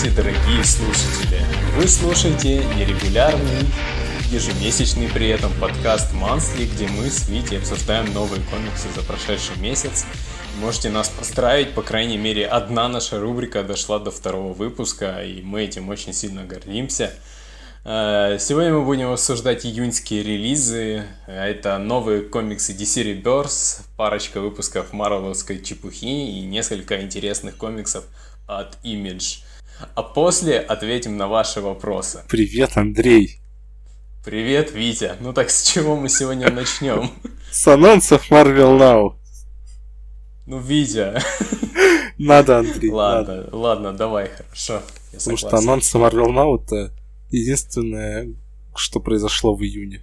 Здравствуйте, дорогие слушатели! Вы слушаете нерегулярный, ежемесячный при этом подкаст Monthly, где мы с Витей обсуждаем новые комиксы за прошедший месяц. Можете нас поздравить, по крайней мере, одна наша рубрика дошла до второго выпуска, и мы этим очень сильно гордимся. Э, сегодня мы будем обсуждать июньские релизы. Это новые комиксы DC Rebirth, парочка выпусков марвеловской чепухи и несколько интересных комиксов от Image. А после ответим на ваши вопросы. Привет, Андрей. Привет, Витя. Ну так с чего мы сегодня начнем? С анонсов Marvel Now. Ну, Витя. Надо, Андрей. Ладно, надо. ладно, давай, хорошо. Потому что анонсы Marvel Now это единственное, что произошло в июне.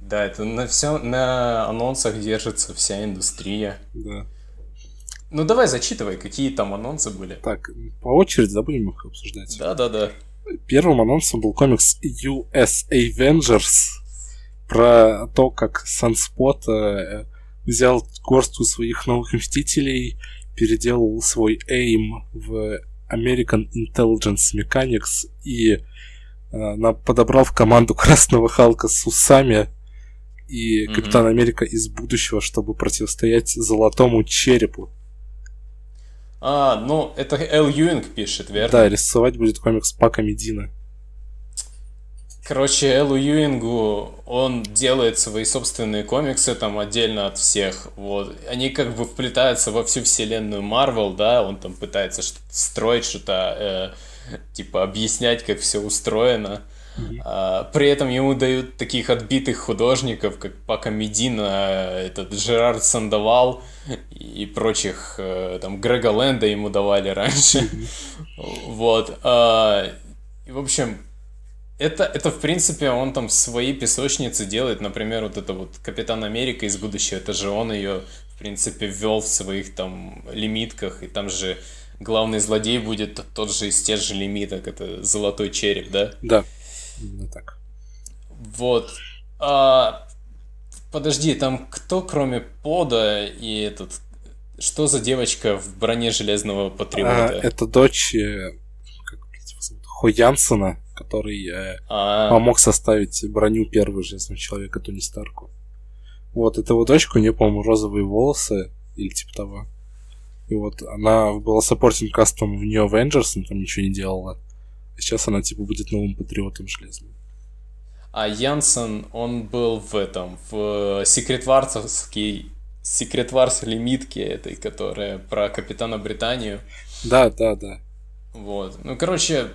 Да, это на все на анонсах держится вся индустрия. Да. Ну давай зачитывай, какие там анонсы были. Так, по очереди, да, будем их обсуждать? Да, да, да. Первым анонсом был комикс US Avengers про то, как Sunspot э, взял горстку своих новых мстителей, переделал свой AIM в American Intelligence Mechanics и э, подобрал в команду Красного Халка с усами и Мгм. Капитан Америка из будущего, чтобы противостоять Золотому Черепу. А, ну это Эл Юинг пишет, верно? Да, рисовать будет комикс Пака Медина. Короче, Элу Юингу, он делает свои собственные комиксы там отдельно от всех. Вот. Они как бы вплетаются во всю вселенную Марвел, да, он там пытается что-то строить, что-то э, типа объяснять, как все устроено. А, при этом ему дают таких отбитых художников, как Пака Медина, этот Жерард Сандовал и прочих, э, там Грега Лэнда ему давали раньше. Вот. а, И, в общем, это, это, в принципе, он там свои песочницы делает. Например, вот это вот Капитан Америка из будущего, это же он ее, в принципе, ввел в своих там лимитках. И там же главный злодей будет тот же из тех же лимиток. Это Золотой Череп, да? Да, именно так. Вот. А, подожди, там кто, кроме Пода и этот... Что за девочка в броне Железного А, Патриота? это дочь э, как его зовут? Хо Инсена, который э, А, помог составить броню первого Железного Человека Тони Старку. Вот, это его дочка, у нее, по-моему, розовые волосы, или типа того. И вот она была supporting cast ом в New Avengers, но там ничего не делала. Сейчас она, типа, будет новым патриотом железным. А Янсен, он был в этом, в секретварсовский секретварс лимитке этой, которая про Капитана Британию. Да, да, да. Вот. Ну, короче,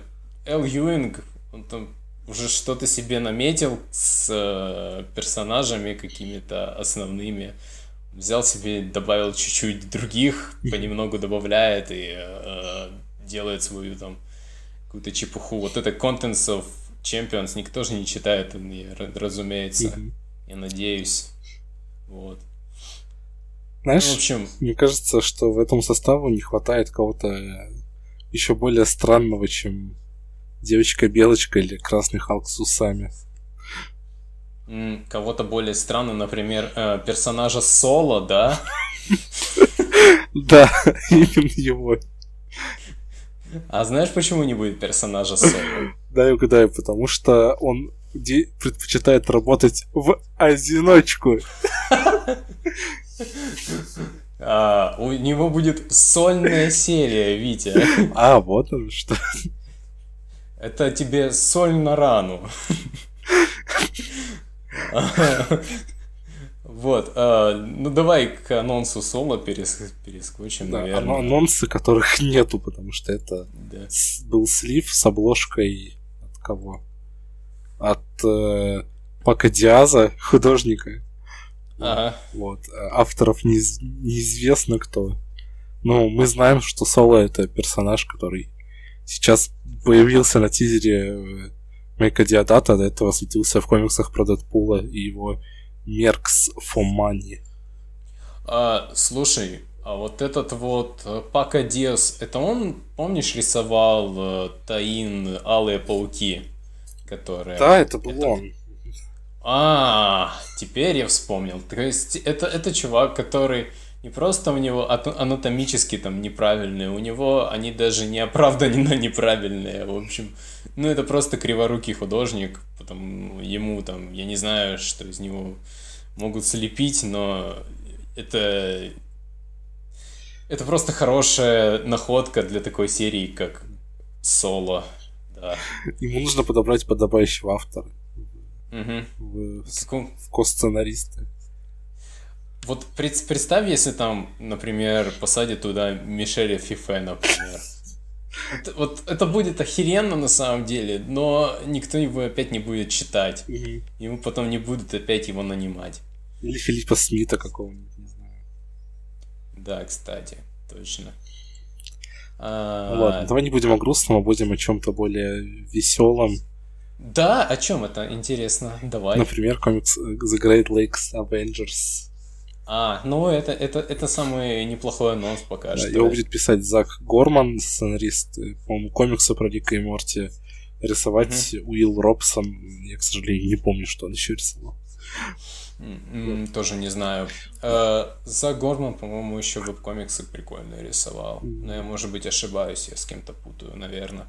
Эл Юинг, он там уже что-то себе наметил с э, персонажами какими-то основными. Взял себе, добавил чуть-чуть других, понемногу добавляет и э, делает свою там какую-то чепуху. Вот это Contents of Champions никто же не читает, разумеется. Мгм. Я надеюсь. Вот. Знаешь, Ну, в общем, мне кажется, что в этом составу не хватает кого-то еще более странного, чем девочка-белочка или красный Халк с усами. кого-то более странно, например, э, персонажа Соло, да? Да, именно его. А знаешь, почему не будет персонажа Соло? Дай угадаю, потому что он предпочитает работать в одиночку. А, у него будет сольная серия, Витя. А, вот он что. Это тебе соль на рану. Вот, а, ну давай к анонсу Соло перес- перескочим, Да, наверное. анонсы, которых нету, потому что это Да. с- был слив с обложкой от кого? От э, Пака Диаза, художника. Ага. Вот. а Авторов неиз- неизвестно кто. Но мы знаем, что Соло это персонаж, который сейчас появился на тизере э, Майка Диадата, до этого светился в комиксах про Дэдпула и его Меркс Money. А, слушай, а вот этот вот э, Пака Диас, это он, помнишь, рисовал э, Таин Алые Пауки? Которые... Да, это был он. А, теперь я вспомнил. То есть это, это чувак, который не просто у него анатомически там неправильные, у него они даже не оправданно неправильные, в общем. Ну, это просто криворукий художник, потом ему там, я не знаю, что из него могут слепить, но это... Это просто хорошая находка для такой серии, как Соло. Да. Ему нужно подобрать подобающего автора. Угу. В, в, в ко-сценаристы. Вот представь, если там, например, посадят туда Мишеля Фифе, например. Вот, вот это будет охеренно на самом деле, но никто его опять не будет читать. Угу. Ему потом не будут опять его нанимать. Или Филиппа Смита какого-нибудь, не знаю. Да, кстати, точно. А... Ладно, давай не будем о грустном, а будем о чем-то более веселом. Да, о чем это интересно? Давай. Например, комикс The Great Lakes Avengers а, ну это, это, это самый неплохой анонс пока да, что. Его будет писать Зак Горман, сценарист, по-моему, комикса про Дика и Морти. Рисовать mm-hmm. Уилл Робсон. Я, к сожалению, не помню, что он еще рисовал. Тоже не знаю. Uh, Зак Горман, по-моему, еще веб-комиксы прикольно рисовал. Но я, может быть, ошибаюсь, я с кем-то путаю, наверное.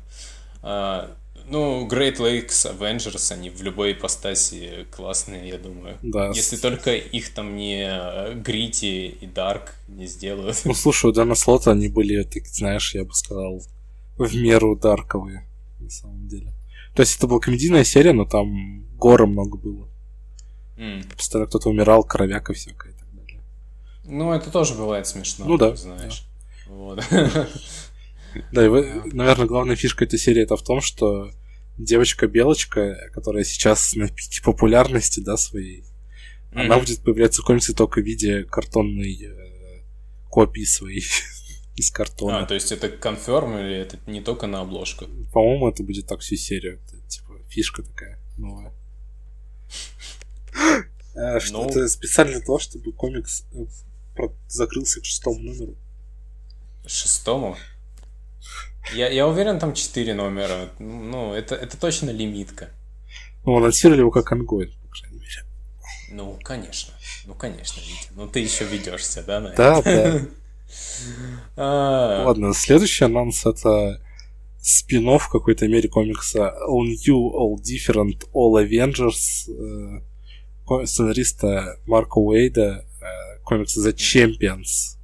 Uh, ну, Great Lakes Avengers, они в любой ипостаси классные, я думаю. Да. Если только их там не Грити и Дарк не сделают. Ну, слушай, у Дана Слота они были, ты знаешь, я бы сказал, в меру дарковые, на самом деле. То есть это была комедийная серия, но там гора много было. Mm. Представляю, кто-то умирал, кровяк и всякое и так далее. Ну, это тоже бывает смешно. Ну да. Знаешь. Да. Вот. Да, и, вы, наверное, главная фишка этой серии это в том, что девочка-белочка, которая сейчас на пике популярности, да, своей, mm-hmm. она будет появляться в комиксе только в виде картонной э, копии своей из картона. А, то есть это конферм или это не только на обложку? По-моему, это будет так всю серию. Это, типа, фишка такая новая. Э, что это специально для того, чтобы комикс э, закрылся к шестому номеру. Шестому? Я, я уверен, там 4 номера. Ну, это, это точно лимитка. Ну, анонсировали его как ангоин, по крайней мере. Ну, конечно. Ну, конечно, Витя. Ну, ты еще ведешься, да, на Да, да. А. Ладно, следующий анонс это спин в какой-то мере комикса All New, All Different, All Avengers э, сценариста Марка Уэйда э, комикса The Champions,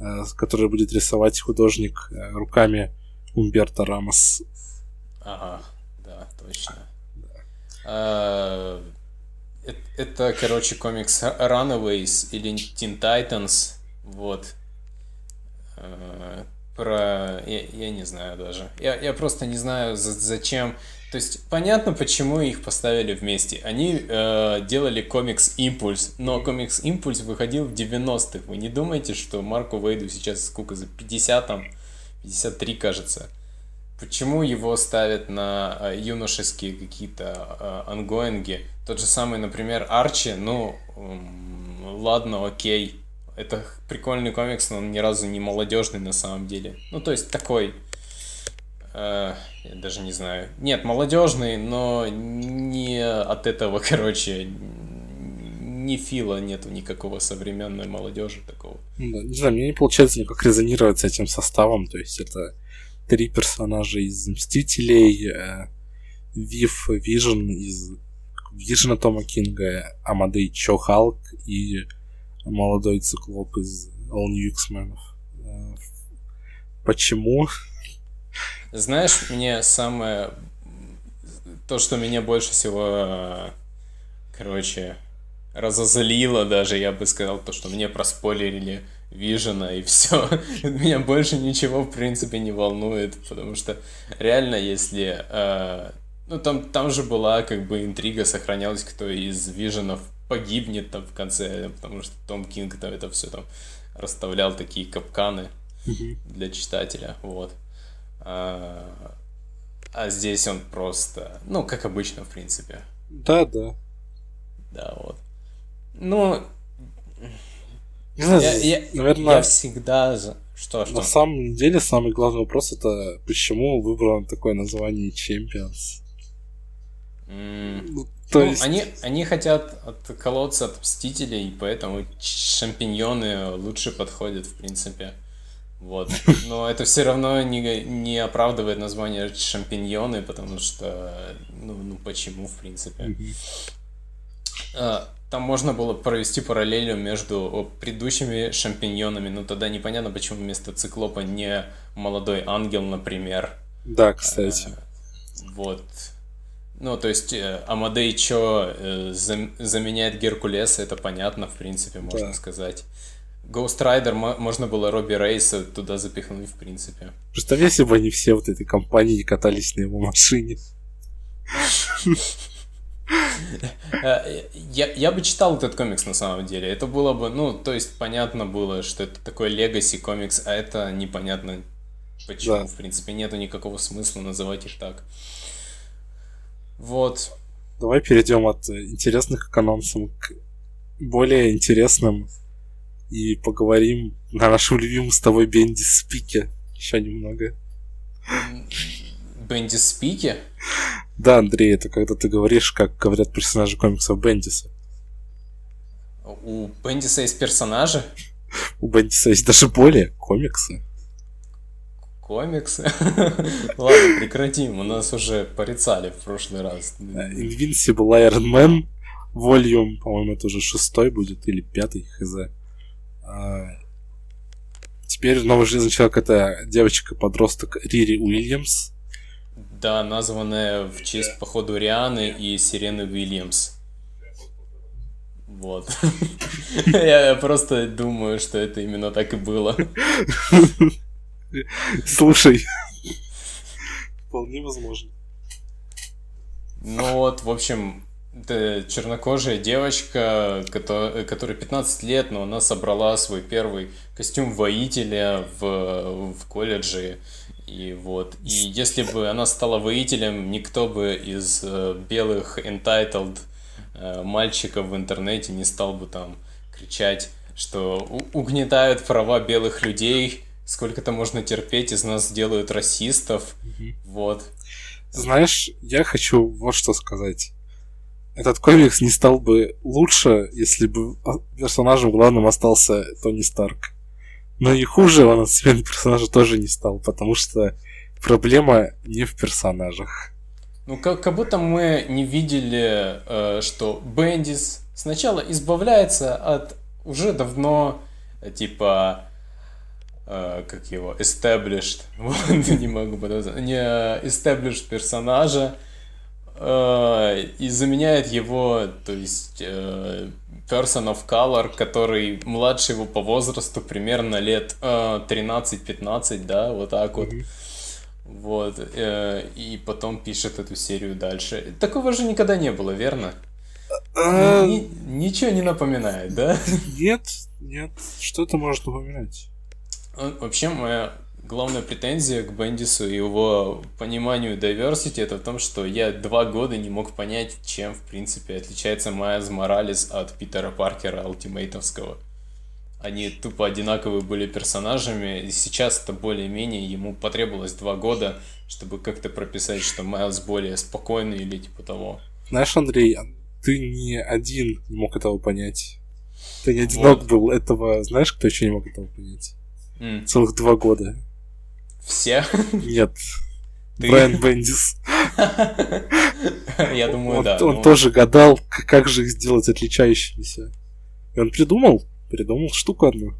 э, который будет рисовать художник руками Умберто Рамос. Ага, да, точно. А, это, короче, комикс Runaways или Teen Titans. Вот. А, про... Я, я не знаю даже. Я, я просто не знаю, за, зачем... То есть, понятно, почему их поставили вместе. Они э, делали комикс Импульс, но комикс Импульс выходил в 90-х. Вы не думаете, что Марку Вейду сейчас сколько за 50 там 53, кажется. Почему его ставят на э, юношеские какие-то э, ангоинги? Тот же самый, например, Арчи, ну, ладно, окей. Это прикольный комикс, но он ни разу не молодежный на самом деле. Ну, то есть такой, э, я даже не знаю. Нет, молодежный, но не от этого, короче, ни фила нету никакого современной молодежи такого. Да, не знаю, мне не получается никак резонировать с этим составом, то есть это три персонажа из Мстителей, э, Вив Вижн из Вижна Тома Кинга, Амадей Чо Халк и молодой циклоп из All New X-Men. Э, почему? Знаешь, мне самое... То, что меня больше всего, короче, разозлило даже, я бы сказал, то, что мне проспойлерили Вижена и все. Меня больше ничего, в принципе, не волнует, потому что реально, если... Э, ну, там, там же была как бы интрига, сохранялась, кто из Виженов погибнет там в конце, потому что Том Кинг там это все там расставлял такие капканы для читателя, вот. А, а здесь он просто, ну, как обычно, в принципе. Да, да. Да, вот. Ну, не знаю, я, я, наверное... Я всегда... Что, что? На самом деле, самый главный вопрос это почему выбрано такое название Champions? Mm. То ну, есть... они, они хотят отколоться от Мстителей, поэтому шампиньоны лучше подходят, в принципе. Вот. Но это все равно не, не оправдывает название шампиньоны, потому что, ну, ну почему, в принципе. А, там можно было провести параллелью между предыдущими шампиньонами, но тогда непонятно, почему вместо циклопа не молодой ангел, например. Да, кстати. А, вот. Ну, то есть э, Амадей Чо э, заменяет Геркулеса, это понятно, в принципе, можно да. сказать. Ghost Rider можно было Робби Рейса туда запихнуть, в принципе. Представь, если бы они все вот этой компании катались на его машине. Э, я, я бы читал этот комикс на самом деле. Это было бы, ну, то есть понятно было, что это такой легаси комикс, а это непонятно почему. Да. В принципе, нету никакого смысла называть их так. Вот. Давай перейдем от интересных к анонсам к более интересным и поговорим на нашем любимом с тобой Бенди Спике еще немного. Бенди Спике? Да, Андрей, это когда ты говоришь, как говорят персонажи комиксов Бендиса. У Бендиса есть персонажи? У Бендиса есть даже более комиксы. Комиксы? Ладно, прекратим, у нас уже порицали в прошлый раз. Invincible Iron Man Volume, по-моему, это уже шестой будет, или пятый, хз. А, теперь новая жизнь человека это девочка-подросток Рири Уильямс. Да, названная в честь, походу, Рианы и Сирены Уильямс. Вот. Я просто думаю, что это именно так и было. Слушай, вполне возможно. Ну вот, в общем, это чернокожая девочка, которой 15 лет, но она собрала свой первый костюм воителя в, в колледже. И вот. И если бы она стала воителем, никто бы из э, белых entitled э, мальчиков в интернете не стал бы там кричать, что угнетают права белых людей, сколько-то можно терпеть, из нас делают расистов. Вот. Знаешь, я хочу вот что сказать этот комикс не стал бы лучше, если бы персонажем главным остался Тони Старк. Но и хуже он от смены персонажа тоже не стал, потому что проблема не в персонажах. Ну, как, как будто мы не видели, э, что Бендис сначала избавляется от уже давно, э, типа, э, как его, established, не могу подать, не established персонажа, Э, и заменяет его, то есть э, Person of Color, который младше его по возрасту, примерно лет 13-15, э, да, вот так вот. Вот, и потом пишет эту серию дальше. Такого же никогда не было, верно? Ни, ничего не напоминает, да? Нет, нет. Что это может напоминать? Вообще, моя главная претензия к Бендису и его пониманию diversity это в том, что я два года не мог понять, чем, в принципе, отличается Майз Моралес от Питера Паркера Ультимейтовского. Они тупо одинаковые были персонажами, и сейчас это более-менее ему потребовалось два года, чтобы как-то прописать, что Майлз более спокойный или типа того. Знаешь, Андрей, а ты не один не мог этого понять. Ты не одинок вот. был этого. Знаешь, кто еще не мог этого понять? Mm. Целых два года. Все? Нет. Ты? Брайан Бендис. Я думаю, он, да. Он ну... тоже гадал, как же их сделать отличающимися. И он придумал, придумал штуку одну.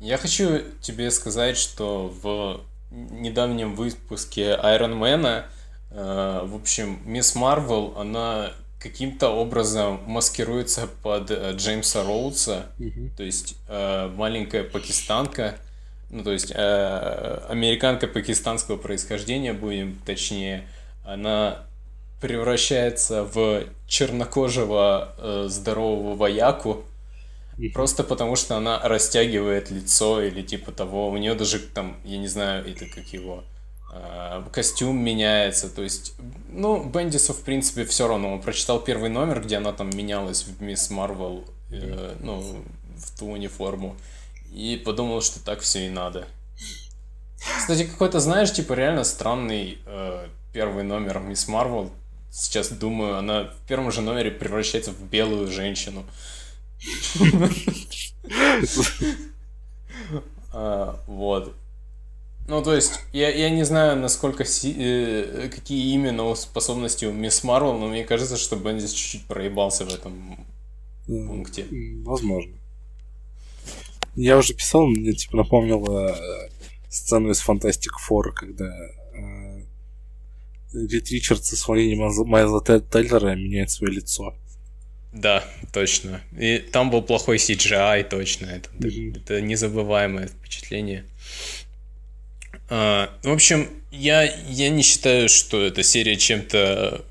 Я хочу тебе сказать, что в недавнем выпуске Iron Man, э, в общем, Мисс Марвел, она каким-то образом маскируется под э, Джеймса Роудса, угу. то есть э, маленькая пакистанка, ну, то есть э, американка пакистанского происхождения, будем точнее, она превращается в чернокожего э, здорового вояку, просто потому что она растягивает лицо или типа того. У нее даже там, я не знаю, это как его, э, костюм меняется. То есть, ну, Бендису, в принципе, все равно. Он прочитал первый номер, где она там менялась в Мисс Марвел, э, ну, в ту униформу и подумал, что так все и надо. Кстати, какой-то, знаешь, типа реально странный э, первый номер Мисс Марвел. сейчас думаю, она в первом же номере превращается в белую женщину. А, вот. Ну, то есть, я, я не знаю, насколько си, э, какие именно способности у Мисс Марвел, но мне кажется, что Бендис чуть-чуть проебался в этом пункте. Возможно. Я уже писал, мне типа напомнило э, сцену из Fantastic Four, когда э, Рид Ричардс со исполнением Майза Теллера меняет свое лицо. Да, точно. И там был плохой CGI, точно. Это, mm-hmm. это незабываемое впечатление. А, в общем, я, я не считаю, что эта серия чем-то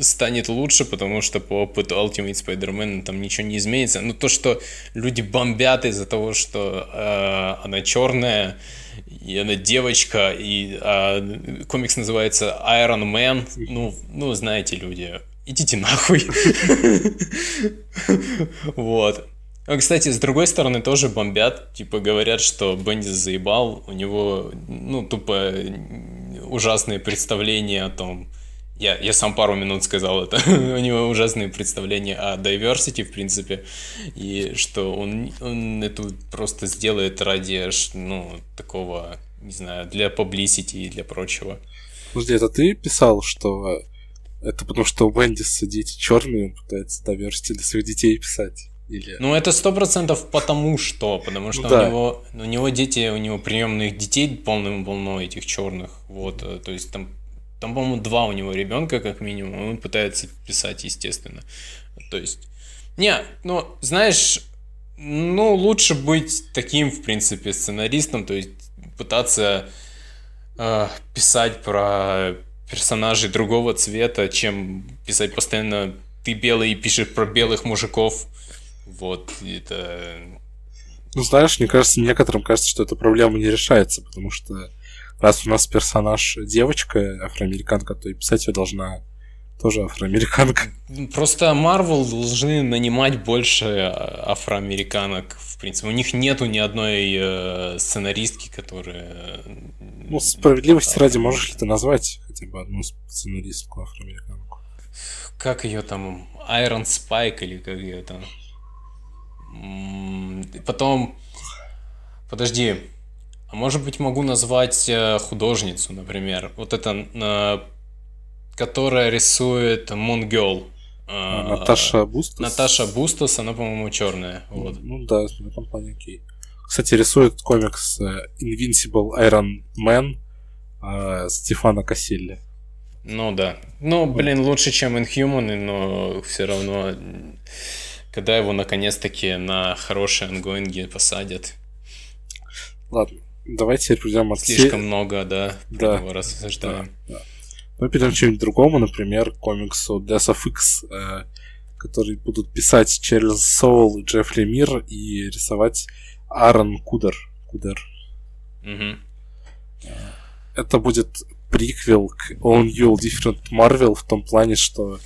станет лучше, потому что по опыту Ultimate Spider-Man там ничего не изменится. Но то, что люди бомбят из-за того, что э, она черная, и она девочка, и э, комикс называется Iron Man, ну, ну, знаете, люди, идите нахуй. Вот. А, кстати, с другой стороны, тоже бомбят. Типа говорят, что Бендис заебал. У него, ну, тупо ужасные представления о том... Я, я сам пару минут сказал это. у него ужасные представления о diversity, в принципе. И что он, он эту просто сделает ради, ну, такого, не знаю, для publicity и для прочего. Подожди, это ты писал, что это потому что у Бендиса дети черные, он пытается diversity для своих детей писать? Или... Ну, это сто процентов потому что, потому что ну, да. у, него, у него дети, у него приемных детей полным полно этих черных, вот, э, то есть там, там, по-моему, два у него ребенка, как минимум, он пытается писать, естественно, то есть, не, ну, знаешь, ну, лучше быть таким, в принципе, сценаристом, то есть пытаться э, писать про персонажей другого цвета, чем писать постоянно ты белый и пишешь про белых мужиков, вот, это... Ну, знаешь, мне кажется, некоторым кажется, что эта проблема не решается, потому что раз у нас персонаж девочка, афроамериканка, то и писать ее должна тоже афроамериканка. Просто Marvel должны нанимать больше афроамериканок, в принципе. У них нету ни одной э, сценаристки, которая... Ну, справедливости ради, можешь ли ты назвать хотя бы одну сценаристку афроамериканку? Как ее там? Iron Spike или как ее там? Потом, подожди, а может быть могу назвать э, художницу, например, вот это, которая рисует Moon Girl. А, Наташа Бустас? Наташа Бустас, она, по-моему, черная. Вот. Ну да, в этом плане окей. Кстати, рисует комикс э, Invincible Iron Man э, Стефана Кассилли. Ну да. Ну, блин, лучше, чем Inhuman, но все равно когда его наконец-таки на хорошие ангоинги посадят. Ладно, давайте теперь придем от Слишком много, да, да. рассуждаем. Да, да. Мы перейдем к чему-нибудь другому, например, комиксу Death of X, э, который будут писать Чарльз Соул и Джефф Лемир и рисовать Аарон Кудер. Кудер. Угу. Это будет приквел к All New Different Marvel в том плане, что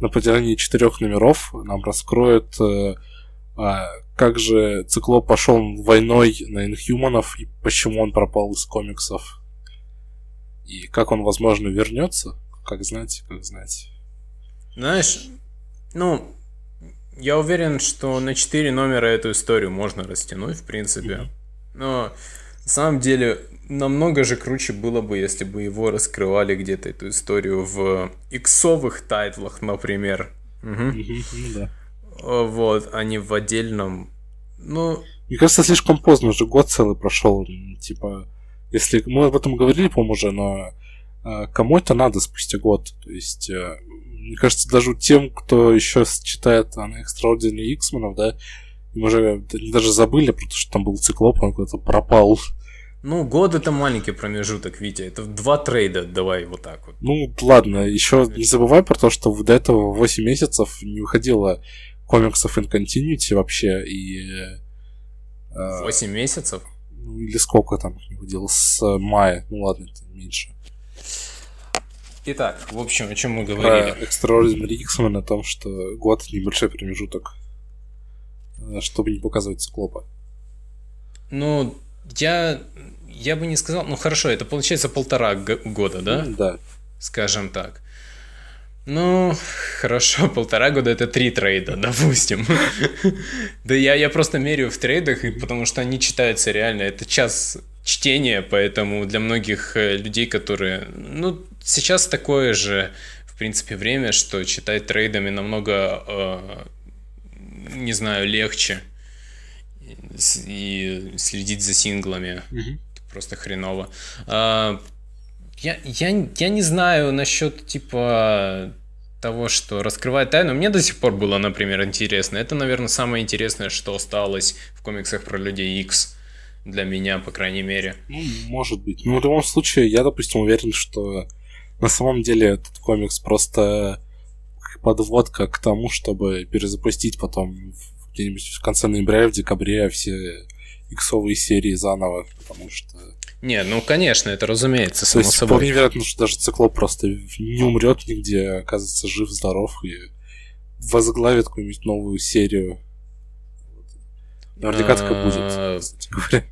на протяжении четырех номеров нам раскроют, э, а, как же Циклоп пошел войной на инхуманов и почему он пропал из комиксов. И как он, возможно, вернется. Как знать, как знать. Знаешь, ну, я уверен, что на 4 номера эту историю можно растянуть, в принципе. Mm-hmm. Но на самом деле намного же круче было бы, если бы его раскрывали где-то эту историю в иксовых тайтлах, например. Угу. Вот, а не в отдельном. Ну. Мне кажется, слишком поздно, уже год целый прошел. Типа, если мы об этом говорили, по-моему, уже, но а, кому это надо спустя год? То есть, а, мне кажется, даже тем, кто еще читает а, Extraordinary X-менов, да, им уже даже забыли, потому что там был циклоп, он куда-то пропал. Ну, год это маленький промежуток, Витя. Это два трейда, давай вот так вот. Ну, ладно, еще не забывай про то, что до этого 8 месяцев не выходило комиксов in Continuity вообще, и... Э, 8 месяцев? Ну, или сколько там не выходило, с мая. Ну, ладно, это меньше. Итак, в общем, о чем мы говорили? Про Extraordinary X-Men, о том, что год небольшой промежуток, э, чтобы не показывать циклопа. Ну, я я бы не сказал, ну хорошо, это получается полтора года, да? да. Скажем так. Ну, хорошо, полтора года это три трейда, допустим. Да я, я просто меряю в трейдах, потому что они читаются реально. Это час чтения, поэтому для многих э, людей, которые... Ну, сейчас такое же, в принципе, время, что читать трейдами намного, э, не знаю, легче. И следить за синглами. Мгм. Просто хреново. А, я, я, я не знаю насчет, типа, того, что раскрывает тайну. Мне до сих пор было, например, интересно. Это, наверное, самое интересное, что осталось в комиксах про Людей X. Для меня, по крайней мере. Ну, может быть. Ну, в любом случае, я, допустим, уверен, что на самом деле этот комикс просто подводка к тому, чтобы перезапустить потом где-нибудь в конце ноября, в декабре все иксовые серии заново, потому что... Не, ну, конечно, это разумеется, То само есть собой. вполне вероятно, что даже Циклоп просто не умрет нигде, оказывается жив-здоров и возглавит какую-нибудь новую серию. Наверняка так и будет, А, кстати говоря.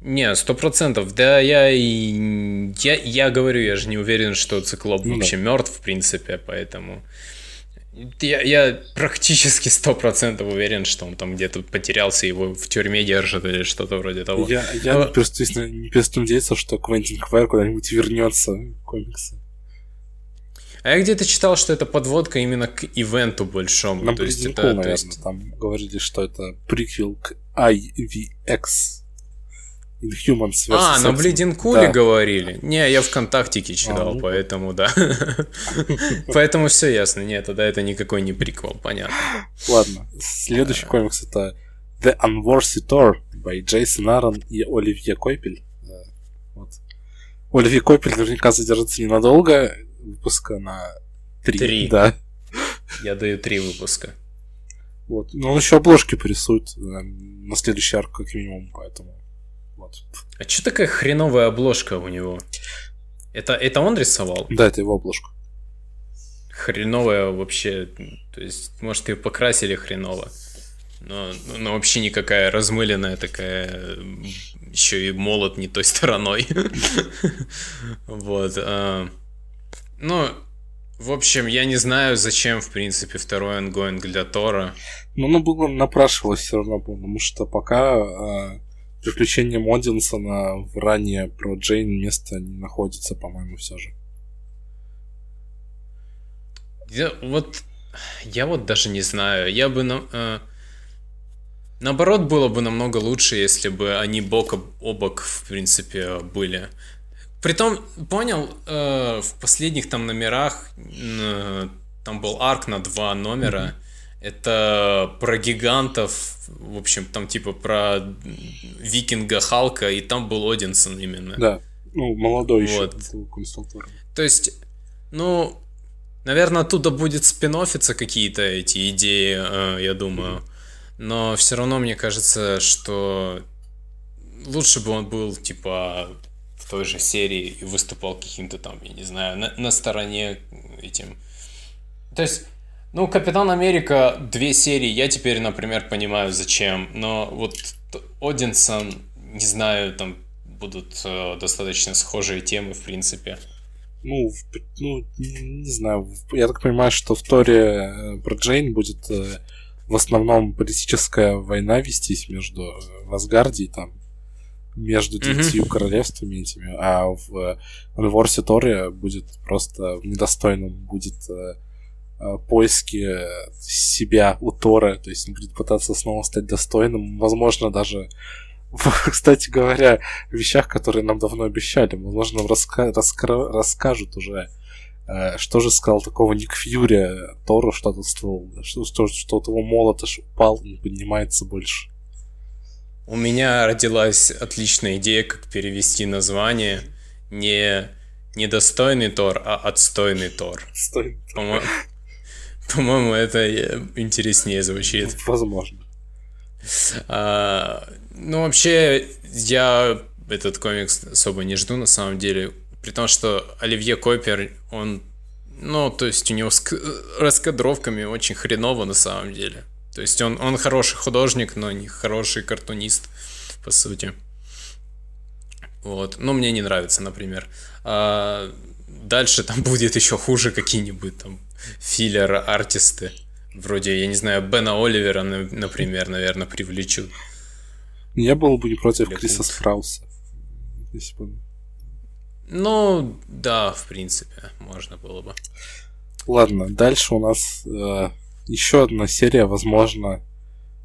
Не, сто процентов. Да, я и я, я говорю, я же не уверен, что циклоп Ну да. вообще мертв, в принципе, поэтому я, я практически сто процентов уверен, что он там где-то потерялся, его в тюрьме держат или что-то вроде того. Я, я А- не, перестаю, не перестаю надеяться, что Квентин Квайр куда-нибудь вернется в комиксы. А я где-то читал, что это подводка именно к ивенту большому. На то есть это, то наверное, есть- там говорили, что это приквел к IVX Inhumans vs. А, на X-Men. Блидинкуле Да. говорили? Не, я ВКонтактике читал, А, ну. поэтому да. Поэтому все ясно. Нет, тогда это никакой не приквел, понятно. Ладно, следующий комикс это The Unworthy Thor by Джейсон Аарон и Оливье Койпель. Да, Вот. Оливье Койпель наверняка задержится ненадолго, выпуска на три. Три. Да. Я даю три выпуска. Вот. Но он еще обложки порисует э, на следующий арк, как минимум, поэтому. Вот. А что такая хреновая обложка у него? Это, это он рисовал? Да, это его обложка. Хреновая вообще. То есть, может, ее покрасили хреново. Но, но вообще никакая размыленная такая. Еще и молот не той стороной. Вот. а. Ну, в общем, я не знаю, зачем, в принципе, второй ongoing для Тора. Но оно было напрашивалось все равно, потому что пока э, приключениям Одинсона в run е про Джейн место не находится, по-моему, все же. Я, вот я вот даже не знаю. Я бы на, э, наоборот было бы намного лучше, если бы они бок о бок, в принципе, были. Притом, понял, э, в последних там номерах э, там был арк на два номера. Это про гигантов, в общем, там типа про викинга Халка, и там был Одинсон именно. Да. Ну, молодой еще. Вот. был консультор. То есть, ну, наверное, оттуда будет спин-оффиться какие-то эти идеи, э, я думаю. Но все равно мне кажется, что лучше бы он был, типа, в той же серии и выступал каким-то там, я не знаю, на, на стороне этим. То есть, ну, Капитан Америка, две серии, я теперь, например, понимаю, зачем. Но вот Одинсон, не знаю, там будут э, достаточно схожие темы, в принципе. Ну, в- ну, не знаю. Я так понимаю, что в Торе э, про Джейн будет э, в основном политическая война вестись между э, в Асгарде и там между девятью королевствами этими, а в э, Анворсе Торе будет просто в недостойном будет э, э, поиски э, себя у Тора, то есть он будет пытаться снова стать достойным, возможно, даже кстати говоря, вещах, которые нам давно обещали. Возможно, нам раска- раскра- расскажут уже, э, что же сказал такого Ник Фьюри Тору, что тут ствол, что, что, что вот его молот аж упал, не поднимается больше. У меня родилась отличная идея, как перевести название не недостойный Тор, а отстойный Тор. Стоит. По-мо- По-моему, это э, интереснее звучит. Возможно. А, ну, вообще, я этот комикс особо не жду, на самом деле. При том, что Оливье Койпер, он, ну, то есть у него с раскадровками очень хреново, на самом деле. То есть он, он хороший художник, но не хороший картунист, по сути. Вот. Ну, мне не нравится, например. А, дальше там будет еще хуже какие-нибудь там филлер-артисты. Вроде, я не знаю, Бена Оливера, например, наверное, привлечут. Я был бы не против Или Криса Спрауса. Если бы... Ну, да, в принципе, можно было бы. Ладно, дальше у нас э, еще одна серия, возможно,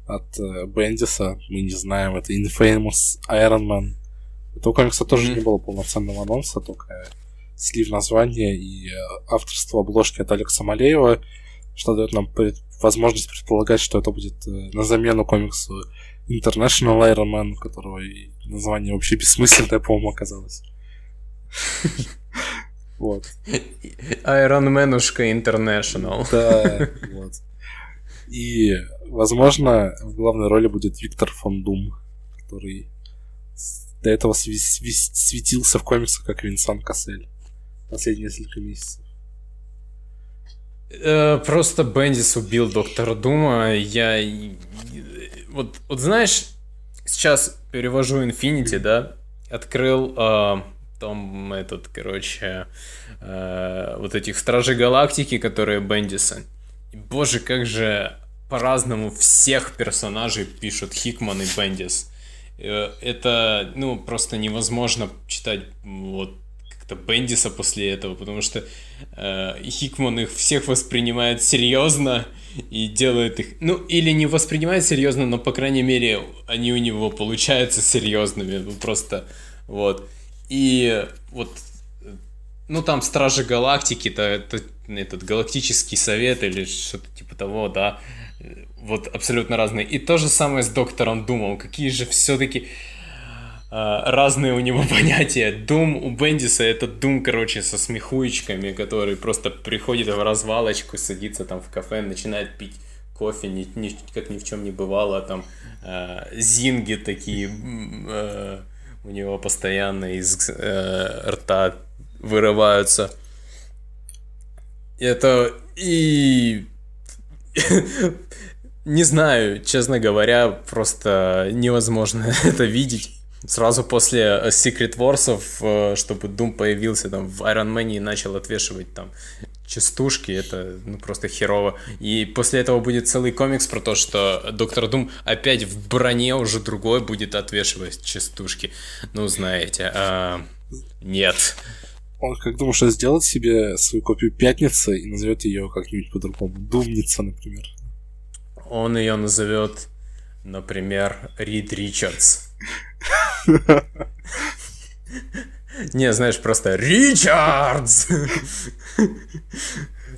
от э, Бендиса. Мы не знаем, это Infamous Iron Man. Этого комикса тоже mm-hmm. не было полноценного анонса, только слив названия и э, авторство обложки от Алекса Малеева, что дает нам пред... возможность предполагать, что это будет э, на замену комиксу International Iron Man, у которого название вообще бессмысленное, по-моему, оказалось. Вот. Iron Manушка International. Да, вот. И, возможно, в главной роли будет Виктор фон Дум, который до этого светился в комиксах как Винсан Кассель последние несколько месяцев. Э, просто Бендис убил доктора Дума. Я... Вот, вот знаешь, сейчас перевожу Infinity, да? Открыл э, там этот, короче, э, вот этих Стражей Галактики, которые Бендиса. И, боже, как же по-разному всех персонажей пишут Хикман и Бендис. Э, это, ну, просто невозможно читать вот как-то Бендиса после этого, потому что э, Хикман их всех воспринимает серьезно и делает их, ну, или не воспринимает серьезно, но, по крайней мере, они у него получаются серьезными, ну, просто, вот. И вот, ну, там Стражи Галактики-то, это, этот Галактический Совет или что-то типа того, да, вот абсолютно разные. И то же самое с Доктором Думом, какие же все-таки разные у него понятия. Дум у Бендиса это Дум, короче, со смехуечками, который просто приходит в развалочку, садится там в кафе, начинает пить кофе, ни, ни, как ни в чем не бывало, там э, зинги такие э, у него постоянно из э, рта вырываются. Это и не знаю, честно говоря, просто невозможно это видеть сразу после э, Secret Wars, э, чтобы Doom появился там в Iron Man и начал отвешивать там частушки, это ну, просто херово. И после этого будет целый комикс про то, что Доктор Дум опять в броне уже другой будет отвешивать частушки. Ну, знаете, а... нет. Он как думал, что сделать себе свою копию Пятницы и назовет ее как-нибудь по-другому. Думница, например. Он ее назовет, например, Рид Ричардс. Не, знаешь, просто Ричардс!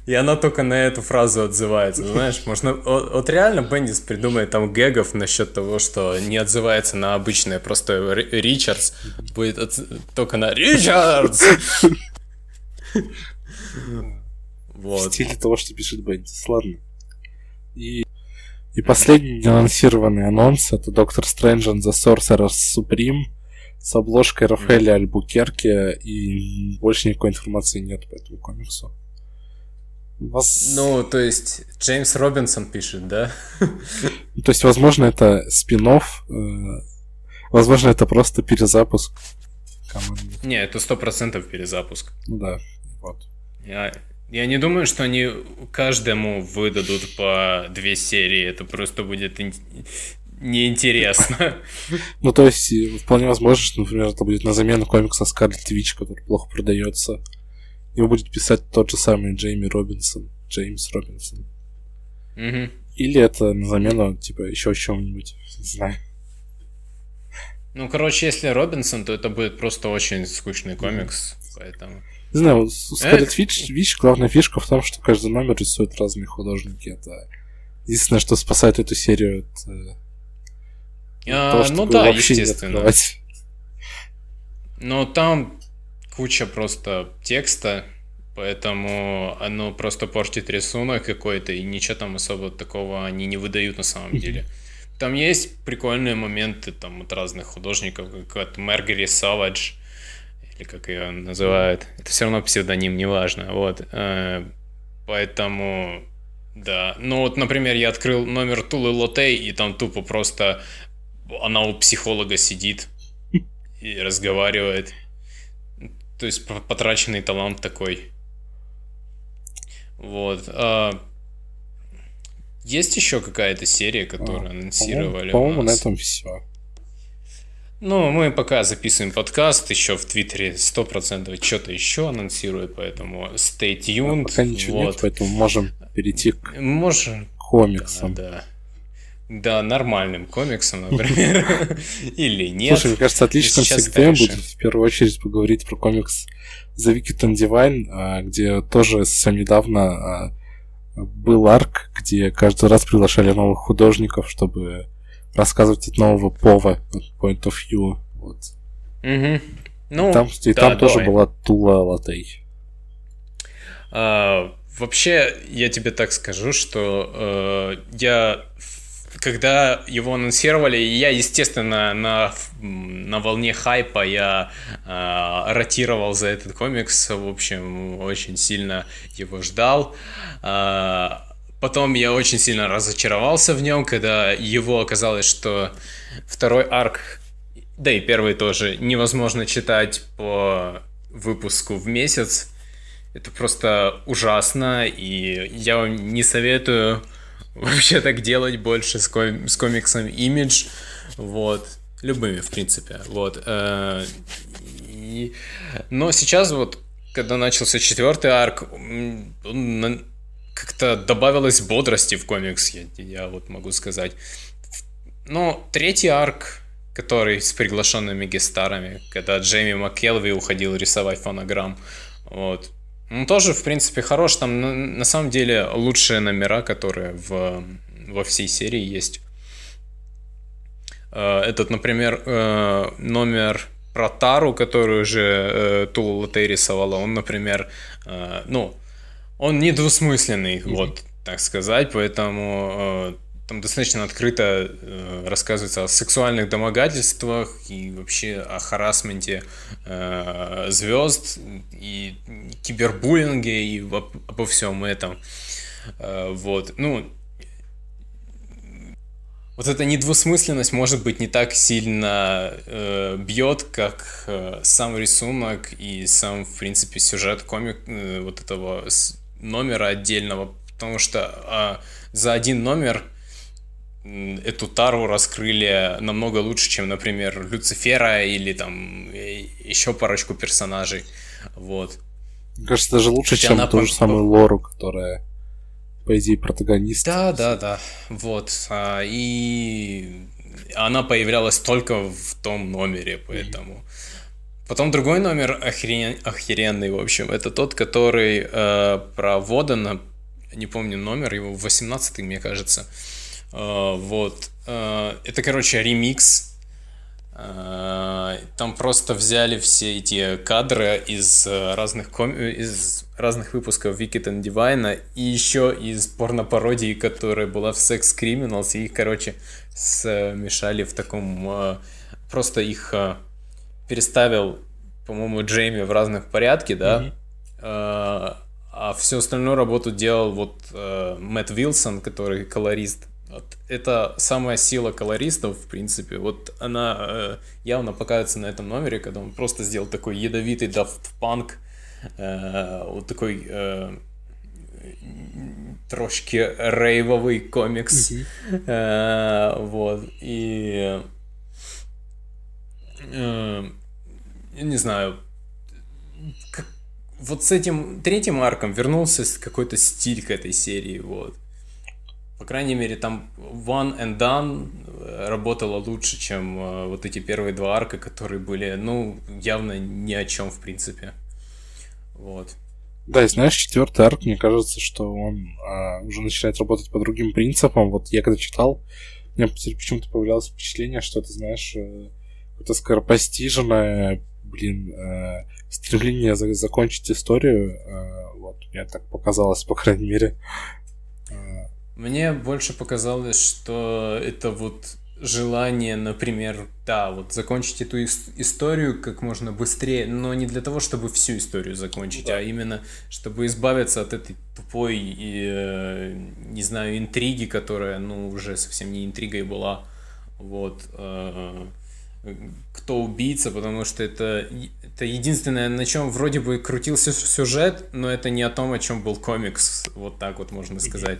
И она только на эту фразу отзывается. Знаешь, можно... Вот, реально Бендис придумает там гэгов насчет того, что не отзывается на обычное просто Ричардс. Будет от... только на Ричардс! Вот. В стиле того, что пишет Бендис. Ладно. И и последний анонсированный анонс это Доктор Стрэндж and the Sorcerer Supreme с обложкой Рафаэля Альбукерки, и больше никакой информации нет по этому комиксу. Вас... Ну, то есть Джеймс Робинсон пишет, да? То есть, возможно, это спин э, возможно, это просто перезапуск. Не, это сто процентов перезапуск. Ну да, вот. Я, я не думаю, что они каждому выдадут по две серии. Это просто будет неинтересно. Ну, то есть, вполне возможно, что, например, это будет на замену комикса Скарлетт Вич, который плохо продается. Его будет писать тот же самый Джейми Робинсон. Джеймс Робинсон. Или это на замену, типа, еще чем-нибудь. Не знаю. Ну, короче, если Робинсон, то это будет просто очень скучный комикс, поэтому... Не знаю, у Вич, Вич главная фишка в том, что каждый номер рисуют разные художники. Это единственное, что спасает эту серию от а, того, ну да, естественно. Но там куча просто текста, поэтому оно просто портит рисунок какой-то, и ничего там особо такого они не выдают на самом деле. Там есть прикольные моменты там от разных художников, как от Маргари Савадж, или как ее называют. Это все равно псевдоним, неважно. Вот. Э, поэтому, да. Ну вот, например, я открыл номер Тулы Лотей, и там тупо просто она у психолога сидит и разговаривает. то есть потраченный талант такой. Вот. А, есть еще какая-то серия, которую а, анонсировали? По-моему, на этом все. Ну, мы пока записываем подкаст, еще в Твиттере 100% что-то еще анонсируют, поэтому stay tuned. А пока ничего вот. нет, поэтому можем перейти к можем. комиксам. Да, да. Да, нормальным комиксом, например. Или нет. Слушай, мне кажется, отличным всегда будет в первую очередь поговорить про комикс The Wicked and Divine, где тоже совсем недавно а, был арк, где каждый раз приглашали новых художников, чтобы рассказывать от нового пова, point of view. Вот. Угу. Ну, и там, и да, там тоже была Тула Латей. А, вообще, я тебе так скажу, что э, я когда его анонсировали, я, естественно, на, на волне хайпа я э, ротировал за этот комикс, в общем, очень сильно его ждал. Э, потом я очень сильно разочаровался в нем, когда его оказалось, что второй арк, да и первый тоже, невозможно читать по выпуску в месяц. Это просто ужасно, и я вам не советую вообще так делать больше с, ком- с комиксом Image, вот, любыми, в принципе, вот. Э-. Но сейчас вот, когда начался четвертый арк, он как-то добавилось бодрости в комикс, я, я вот могу сказать. Но третий арк, который с приглашенными гестарами, когда Джейми МакКелви уходил рисовать фонограмм, вот, он тоже, в принципе, хорош. Там на, на самом деле лучшие номера, которые в, во всей серии есть. Э, этот, например, э, номер про Тару, которую уже э, Тула Латей рисовала, он, например, ну, он недвусмысленный, mm-hmm. вот так сказать, поэтому там достаточно открыто э, рассказывается о сексуальных домогательствах и вообще о харасменте э, звезд и кибербуллинге и об, обо всем этом. Э, вот, ну, вот эта недвусмысленность, может быть, не так сильно э, бьет, как э, сам рисунок и сам, в принципе, сюжет комик э, вот этого номера отдельного, потому что э, за один номер эту тару раскрыли намного лучше, чем, например, Люцифера или там э, еще парочку персонажей. Вот. Мне кажется, даже лучше, Хотя чем ту же самую Лору, которая, по идее, протагонист. Да, да, да. Вот. А, и она появлялась только в том номере, поэтому. Mm-hmm. Потом другой номер охрен... охеренный, в общем. Это тот, который э, про Водана, не помню номер, его 18 мне кажется. А, вот. А, это, короче, ремикс. А, там просто взяли все эти кадры из разных, ком... из разных выпусков Wicked and Divine и еще из порно-пародии, которая была в Sex Criminals, и их, короче, смешали в таком... Просто их переставил, по-моему, Джейми в разных порядке, да? Mm-hmm. А всю остальную работу делал вот Мэтт Вилсон, который колорист вот. Это самая сила колористов, в принципе. Вот она э, явно показывается на этом номере, когда он просто сделал такой ядовитый Punk, э, вот такой э, трошки рейвовый комикс. Mm-hmm. Э, вот. И э, не знаю, как, вот с этим третьим арком вернулся какой-то стиль к этой серии, вот. По крайней мере, там One and Done э, работала лучше, чем э, вот эти первые два арка, которые были, ну, явно ни о чем, в принципе. Вот. Да, и знаешь, четвертый арк, мне кажется, что он а, уже начинает работать по другим принципам. Вот я когда читал, у меня почему-то появлялось впечатление, что это, знаешь, э, какое-то скоропостиженное, блин, э, стремление за- закончить историю. Э, вот, мне так показалось, по крайней мере. Мне больше показалось, что это вот желание, например, да, вот закончить эту историю как можно быстрее, но не для того, чтобы всю историю закончить, да. а именно, чтобы избавиться от этой тупой, э, не знаю, интриги, которая, ну, уже совсем не интригой была, вот, э, кто убийца, потому что это, это единственное, на чем вроде бы крутился сюжет, но это не о том, о чем был комикс, вот так вот можно сказать.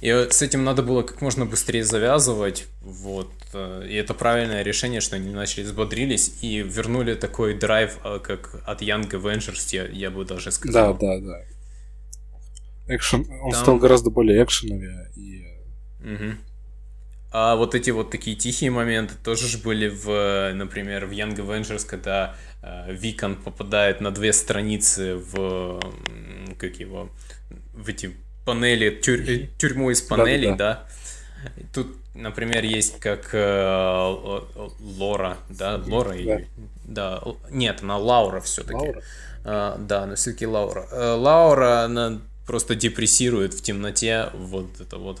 И с этим надо было как можно быстрее завязывать, вот. Э, и это правильное решение, что они начали взбодрились и вернули такой драйв, э, как от Young Avengers, я, я бы даже сказал. Да, да, да. Экшен, он Там... стал гораздо более экшеновее и... Угу. А вот эти вот такие тихие моменты тоже же были в, например, в Young Avengers, когда э, Викон попадает на две страницы в, как его, в эти панели, тюр, э, тюрьму из панелей, да, да. да. Тут, например, есть как э, Лора, да, Лора да. или... Да, нет, она Лаура все-таки. А, да, но все-таки Лаура. Э, Лаура, она просто депрессирует в темноте, вот это вот.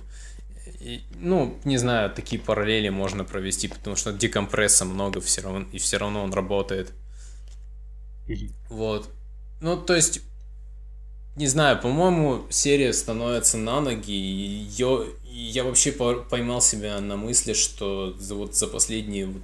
И, ну, не знаю, такие параллели можно провести, потому что декомпресса много все равно, и все равно он работает. Вот. Ну, то есть, не знаю, по-моему, серия становится на ноги, и ее, я вообще поймал себя на мысли, что за, вот за последние вот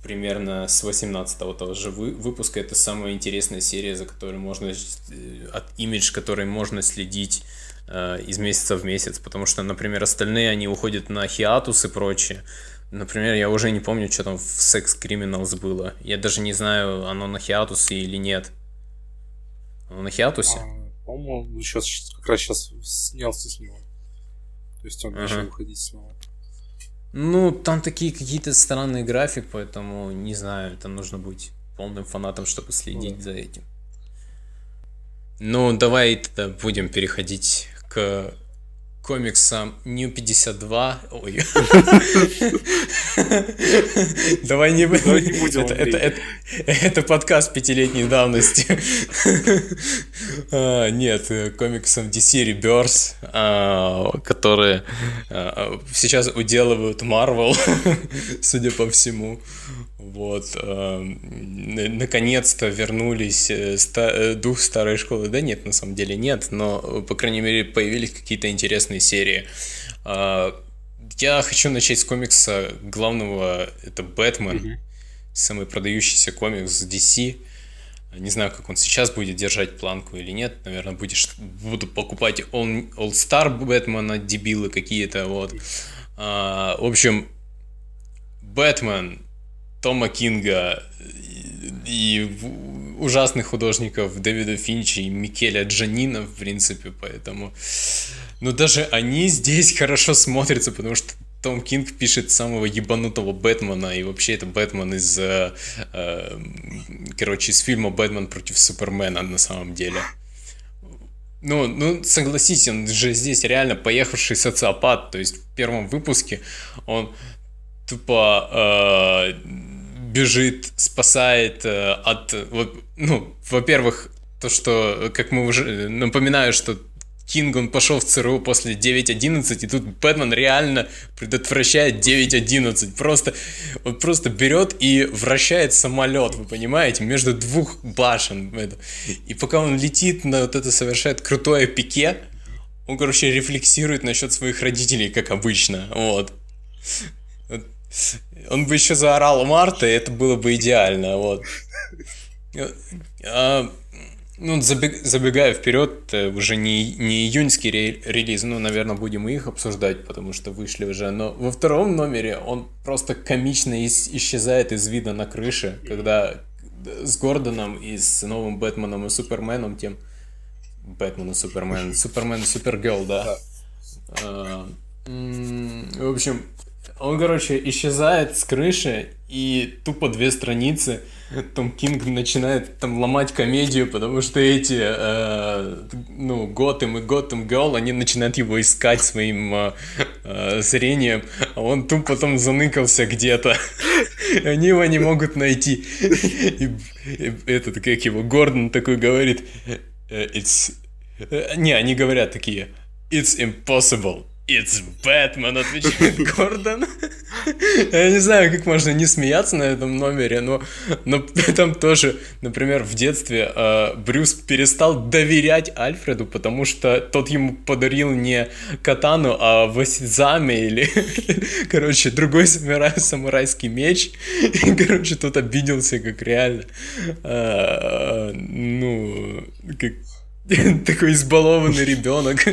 примерно с 18-го того же выпуска это самая интересная серия, за которой можно, э, от имидж которой можно следить э, из месяца в месяц, потому что, например, остальные, они уходят на хиатус и прочее. Например, я уже не помню, что там в Sex Criminals было. Я даже не знаю, оно на хиатусе или нет. Оно на хиатусе? А, по-моему, сейчас как раз сейчас снялся с него. То есть он ага. начал выходить снова. Ну, там такие какие-то странные график, поэтому не знаю, это нужно быть полным фанатом, чтобы следить ну, за этим. Ну, давай тогда будем переходить к комиксом New 52. Ой. Давай не будем. Это подкаст пятилетней давности. А, нет, комиксом DC Rebirth, а, которые а, сейчас уделывают Marvel, судя по всему. Вот. Наконец-то вернулись э, э, дух старой школы. Да нет, на самом деле нет, но, по крайней мере, появились какие-то интересные серии. Я хочу начать с комикса главного, это Бэтмен, mm-hmm. самый продающийся комикс DC. Не знаю, как он сейчас будет держать планку или нет. Наверное, будешь, буду покупать All, All Star Бэтмена, дебилы какие-то, вот. А, в общем, Бэтмен Тома Кинга и, и ужасных художников Дэвида Финча и Микеля Джанина, в принципе, поэтому... Но даже они здесь хорошо смотрятся, потому что том Кинг пишет самого ебанутого Бэтмена, и вообще это Бэтмен из, э, э, короче, из фильма «Бэтмен против Супермена» на самом деле. Ну, ну, согласись, он же здесь реально поехавший социопат, то есть в первом выпуске он тупо э, бежит, спасает э, от, вот, ну, во-первых, то, что, как мы уже, напоминаю, что Кинг, он пошел в ЦРУ после 9.11, и тут Бэтмен реально предотвращает 9.11. Просто, он просто берет и вращает самолет, вы понимаете, между двух башен. И пока он летит на вот это совершает крутое пике, он, короче, рефлексирует насчет своих родителей, как обычно. Вот. Он бы еще заорал Марта, и это было бы идеально. Вот. А, ну, забег, забегая вперед, э, уже не, не июньский ре, релиз, ну, наверное, будем их обсуждать, потому что вышли уже. Но во втором номере он просто комично ис, исчезает из вида на крыше, когда с Гордоном и с новым Бэтменом и Суперменом, тем Бэтмен и Супермен, Супермен и Супергерл, да. А, в общем, он, короче, исчезает с крыши, и тупо две страницы Том Кинг начинает там ломать комедию, потому что эти, э, ну, Готэм и Готэм Гелл, они начинают его искать своим э, э, зрением, а он тупо потом заныкался где-то. Они его не могут найти. И, и этот, как его, Гордон такой говорит, «Э, it's... Э, не, они говорят такие, it's impossible It's Batman, отвечает Гордон. Я не знаю, как можно не смеяться на этом номере, но, но там тоже, например, в детстве э, Брюс перестал доверять Альфреду, потому что тот ему подарил не катану, а васидзами или, короче, другой самурай, самурайский меч. И, короче, тот обиделся, как реально, э, ну, как такой избалованный ребенок.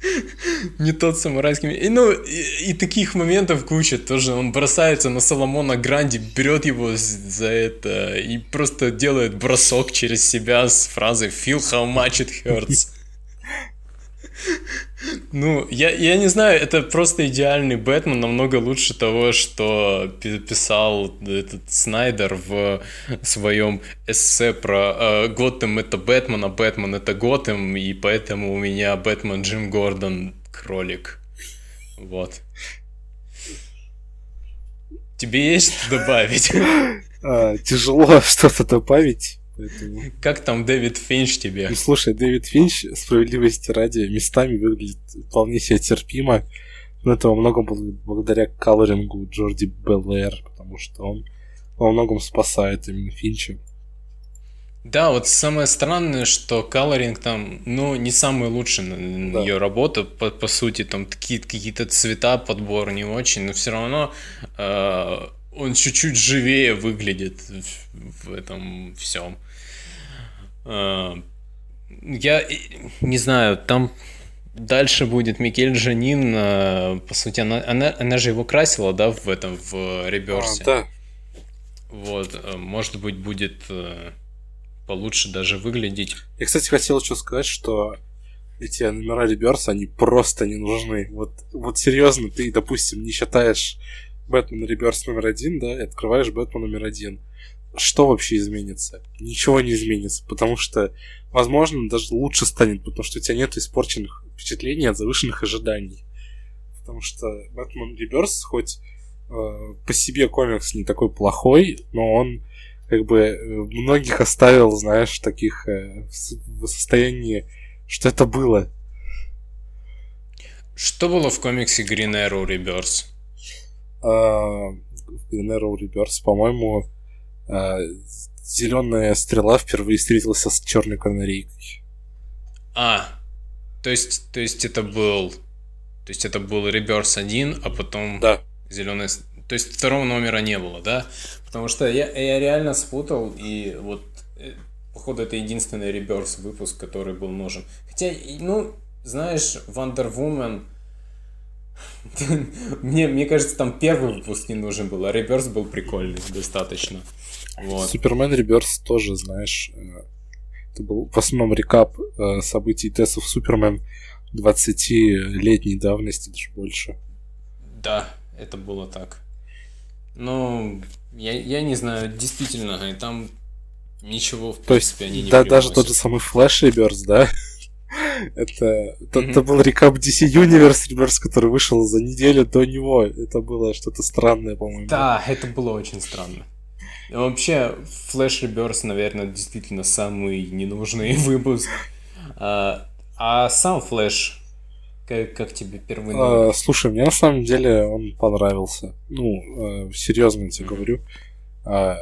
Не тот самурайский. И, ну, и, и таких моментов куча. Тоже он бросается на Соломона Гранди, берет его за это и просто делает бросок через себя с фразой «Feel how much it hurts». Ну, я, я не знаю, это просто идеальный Бэтмен, намного лучше того, что писал этот Снайдер в своем эссе про э, Готэм это Бэтмен, а Бэтмен это Готэм, и поэтому у меня Бэтмен Джим Гордон кролик. Вот. Тебе есть что добавить? А, тяжело что-то добавить. Поэтому... Как там Дэвид Финч тебе? Ну, слушай, Дэвид Финч, справедливости ради, местами выглядит вполне себе терпимо. Но это во многом благодаря колорингу Джорди Беллэр, потому что он во многом спасает именно Финча. Да, вот самое странное, что колоринг там, ну, не самая лучшая да. ее работа, по, по сути, там такие какие-то цвета, подбор не очень, но все равно э, он чуть-чуть живее выглядит в, в этом всем. Э, я не знаю, там дальше будет Микель Жанин, э, по сути, она, она, она же его красила, да, в этом, в реберсе. А, да. Вот, э, может быть, будет получше даже выглядеть. Я, кстати, хотел еще сказать, что эти номера реберса, они просто не нужны. Вот, вот серьезно, ты, допустим, не считаешь Бэтмен реберс номер один, да, и открываешь Бэтмен номер один что вообще изменится? Ничего не изменится, потому что, возможно, даже лучше станет, потому что у тебя нет испорченных впечатлений от завышенных ожиданий. Потому что Бэтмен Реберс, хоть э, по себе комикс не такой плохой, но он как бы э, многих оставил, знаешь, таких э, в состоянии, что это было. Что было в комиксе Green Arrow Rebirth? Uh, Green Arrow Rebirth, по-моему, зеленая стрела впервые встретился с черной канарейкой. А, то есть, то есть это был, то есть это был Реберс 1, а потом да. зеленая, то есть второго номера не было, да? Потому что я, я реально спутал и вот э, походу это единственный Реберс выпуск, который был нужен. Хотя, ну, знаешь, Wonder Woman мне, мне кажется, там первый выпуск не нужен был, а Реберс был прикольный достаточно. Вот. Супермен Реберс тоже, знаешь, э, это был в основном рекап э, событий тестов Супермен 20-летней давности, даже больше. Да, это было так. Ну, я, я не знаю, действительно, там ничего, в принципе, они не Да, даже тот же самый Флэш Реберс, да? Это, это, это был рекап DC Universe Reverse, который вышел за неделю до него. Это было что-то странное, по-моему. Да, это было очень странно. Вообще, Flash Rebirth, наверное, действительно самый ненужный выпуск. А, а сам Flash, как, как тебе первый номер? А, слушай, мне на самом деле он понравился. Ну, э, серьезно я тебе говорю. А,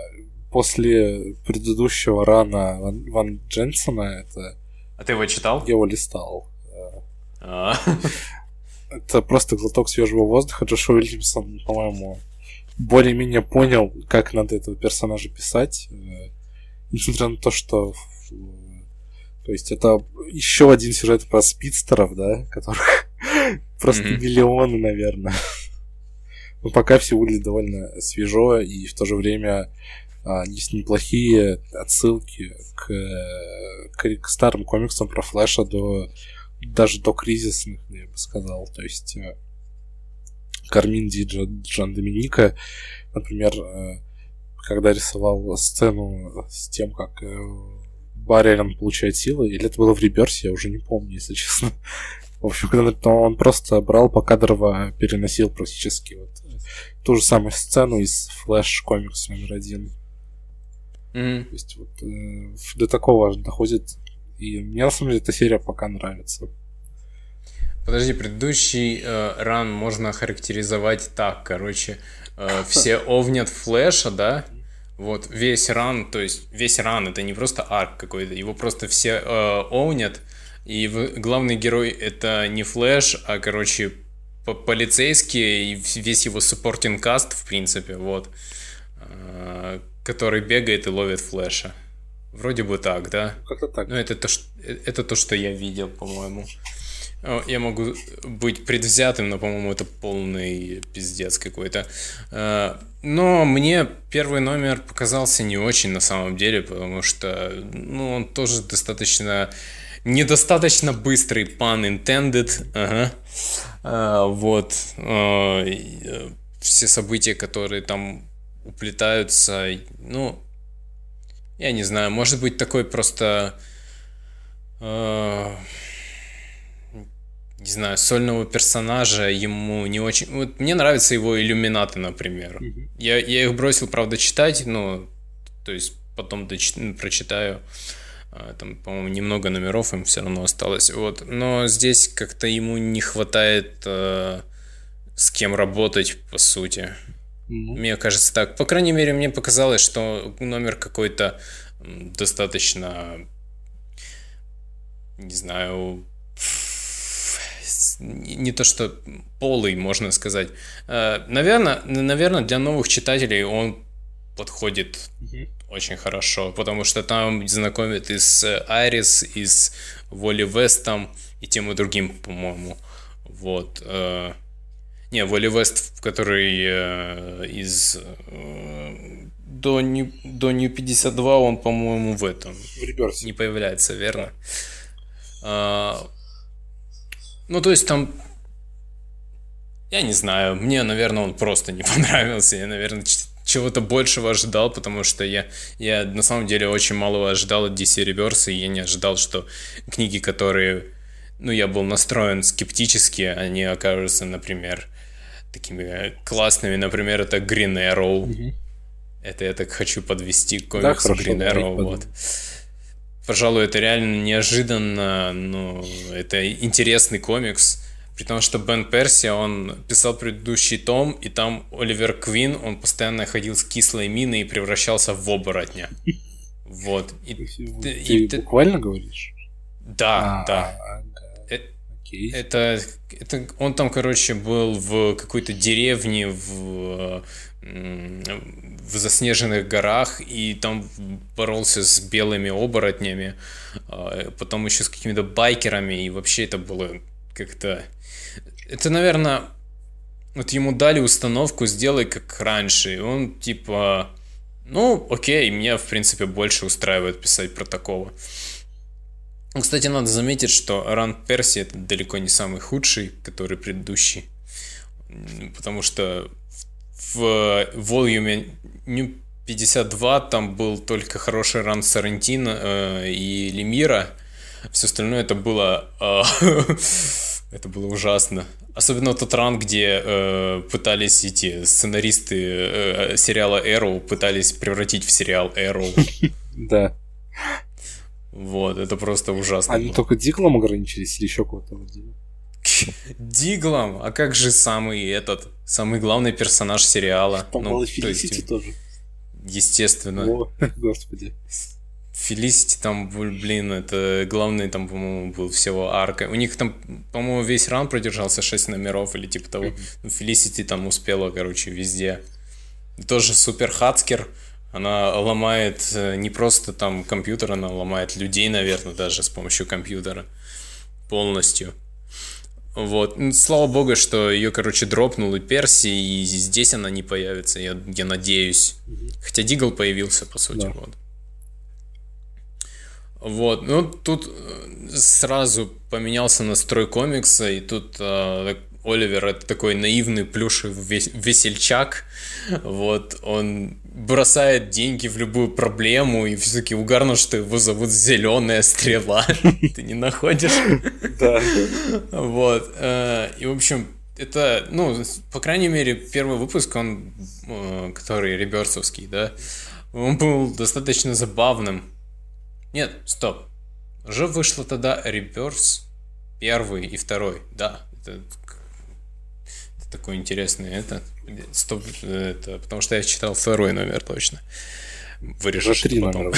после предыдущего рана Ван, Ван Дженсона, это... А ты его читал? Я его листал. А. Это просто глоток свежего воздуха. Джошуа Уильямсон, по-моему, более-менее понял, как надо этого персонажа писать. Э, несмотря на то, что то есть это еще один сюжет про спидстеров, да, которых просто mm-hmm. миллионы, наверное. Но пока все выглядит довольно свежо, и в то же время а, есть неплохие отсылки к, к, к старым комиксам про Флэша до даже до кризисных, я бы сказал. То есть э, Кармин Ди Джан Доминика, например, э, когда рисовал сцену с тем, как э, Барри Аллен получает силы, или это было в реберсе, я уже не помню, если честно. В общем, когда он просто брал покадрово, переносил практически вот ту же самую сцену из Флэш комикс номер один. Mm-hmm. То есть вот э, до такого доходит. И мне на самом деле эта серия пока нравится. Подожди, предыдущий э, ран можно характеризовать так, короче, э, все овнят флеша, да? Вот, весь ран, то есть весь ран, это не просто арк какой-то, его просто все э, оунят, и в, главный герой это не флеш, а, короче, полицейский, и весь его суппортинг каст, в принципе, вот, э, который бегает и ловит флеша. Вроде бы так, да? Как-то так. Ну, это то, что, это то, что я видел, по-моему. Я могу быть предвзятым, но, по-моему, это полный пиздец какой-то. Э, но мне первый номер показался не очень на самом деле, потому что ну, он тоже достаточно недостаточно быстрый, pun intended. Ага. А, вот. А, все события, которые там уплетаются, ну, я не знаю, может быть такой просто... А, не знаю, сольного персонажа ему не очень... Вот мне нравятся его иллюминаты, например. Mm-hmm. Я, я их бросил, правда, читать, но... То есть потом доч... прочитаю. А, там, по-моему, немного номеров им все равно осталось. Вот. Но здесь как-то ему не хватает э, с кем работать, по сути. Mm-hmm. Мне кажется так. По крайней мере, мне показалось, что номер какой-то достаточно... Не знаю не то что полый, можно сказать. Э, наверное, наверное, для новых читателей он подходит mm-hmm. очень хорошо, потому что там знакомят и с Айрис, и с Воли Вестом, и тем и другим, по-моему. Вот. Э, не, Воли Вест, который э, из до New, до New 52, он, по-моему, в этом. В реберсе. Не появляется, верно? Ну, то есть там... Я не знаю, мне, наверное, он просто не понравился. Я, наверное, чего-то большего ожидал, потому что я, я на самом деле очень малого ожидал от DC Reverse, и я не ожидал, что книги, которые, ну, я был настроен скептически, они окажутся, например, такими классными. Например, это Green Arrow. Mm-hmm. Это я так хочу подвести комикс да, Green Arrow. Вот. Пожалуй, это реально неожиданно, но это интересный комикс. При том, что Бен Перси, он писал предыдущий том, и там Оливер Квин, он постоянно ходил с кислой миной и превращался в оборотня. Вот. И, ты, и, ты буквально говоришь? Да, а, да. Ага. Окей. Это, это он там, короче, был в какой-то деревне в в заснеженных горах и там боролся с белыми оборотнями, а, потом еще с какими-то байкерами, и вообще это было как-то... Это, наверное, вот ему дали установку «сделай как раньше», и он типа... Ну, окей, меня, в принципе, больше устраивает писать про такого. Кстати, надо заметить, что Ран Перси это далеко не самый худший, который предыдущий. Потому что в волюме New 52 там был только хороший ран Сарантино э, и Лемира. Все остальное это было... Э, это было ужасно. Особенно тот ран, где э, пытались эти сценаристы э, сериала Arrow пытались превратить в сериал Arrow. Да. Вот, это просто ужасно. Они только Диглом ограничились или еще кого-то? Диглом? А как же самый этот, самый главный персонаж сериала? Там ну, Фелисити есть, тоже. Естественно. О, господи. Фелисити там, блин, это главный там, по-моему, был всего арка. У них там, по-моему, весь ран продержался 6 номеров или типа того. Ну, Фелисити там успела, короче, везде. Тоже супер хацкер. Она ломает э, не просто там компьютер, она ломает людей, наверное, даже с помощью компьютера. Полностью. Вот. Ну, слава богу, что ее, короче, дропнул и Перси, и здесь она не появится, я, я надеюсь. Угу. Хотя Дигл появился, по сути, да. вот. Вот, ну тут э, сразу поменялся настрой комикса, и тут э, Оливер это такой наивный плюшевый весельчак, вот, он бросает деньги в любую проблему, и все-таки угарно, что его зовут Зеленая Стрела. Ты не находишь? Да. Вот. Э, и, в общем, это, ну, по крайней мере, первый выпуск, он, э, который реберсовский, да, он был достаточно забавным. Нет, стоп. Уже вышло тогда Реберс. первый и второй, да. Это такой интересный, это, стоп, это, потому что я читал второй номер точно. Вырежешь три потом.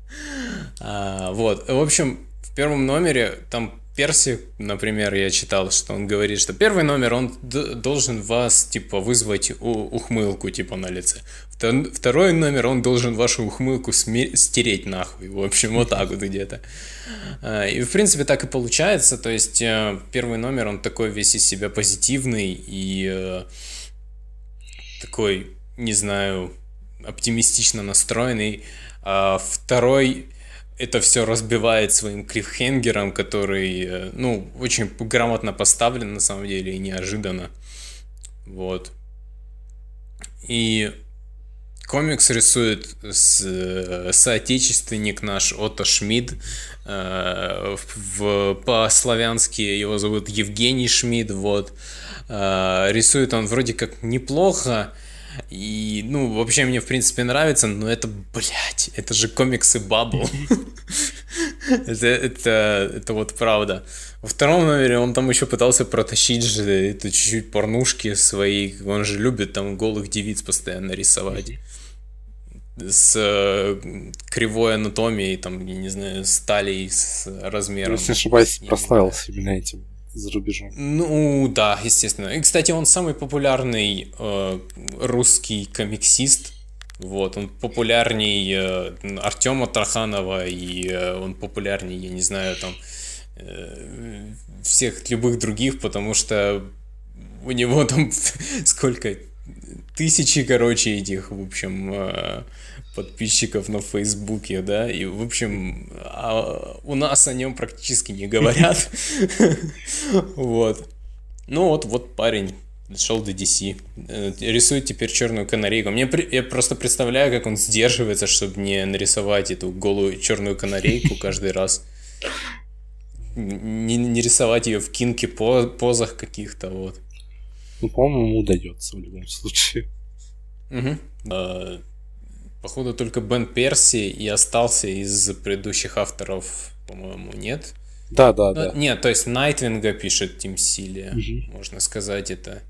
а, вот, в общем, в первом номере там Перси, например, я читал, что он говорит, что первый номер, он должен вас, типа, вызвать ухмылку, типа, на лице. Второй номер, он должен вашу ухмылку стереть нахуй. В общем, вот так вот где-то. А, и, в принципе, так и получается. То есть, э, первый номер, он такой весь из себя позитивный и э, такой, не знаю, оптимистично настроенный. А второй это все разбивает своим клиффхенгером, который, э, ну, очень грамотно поставлен на самом деле и неожиданно. Вот. И комикс рисует э, соотечественник наш Отто Шмидт. Э, по-славянски его зовут Евгений Шмидт. Вот. Рисует он вроде как неплохо, и, ну, вообще мне, в принципе, нравится, но это, блядь, это же комиксы Баббл. это, это, это вот правда. Во втором номере он там еще пытался протащить же это чуть-чуть порнушки свои. Он же любит там голых девиц постоянно рисовать. С э, кривой анатомией, там, я не знаю, стали с размером. Если ошибаюсь, прославился именно этим за рубежом. Ну да, естественно. И, кстати, он самый популярный э, русский комиксист. Вот, он популярней э, Артема Тарханова, и э, он популярней, я не знаю, там, э, всех любых других, потому что у него там сколько? Тысячи, короче, этих, в общем, э, подписчиков на Фейсбуке, да, и, в общем, а у нас о нем практически не говорят. Вот. Ну вот, вот парень шел до DC. Э, рисует теперь черную канарейку. Мне я просто представляю, как он сдерживается, чтобы не нарисовать эту голую черную канарейку каждый раз. Не, не рисовать ее в кинке позах каких-то, вот. Ну, по-моему, удается в любом случае. Угу. Походу только Бен Перси и остался из предыдущих авторов, по-моему, нет? Да, да, ну, да. Нет, то есть Найтвинга пишет Тим Силия, угу. можно сказать это.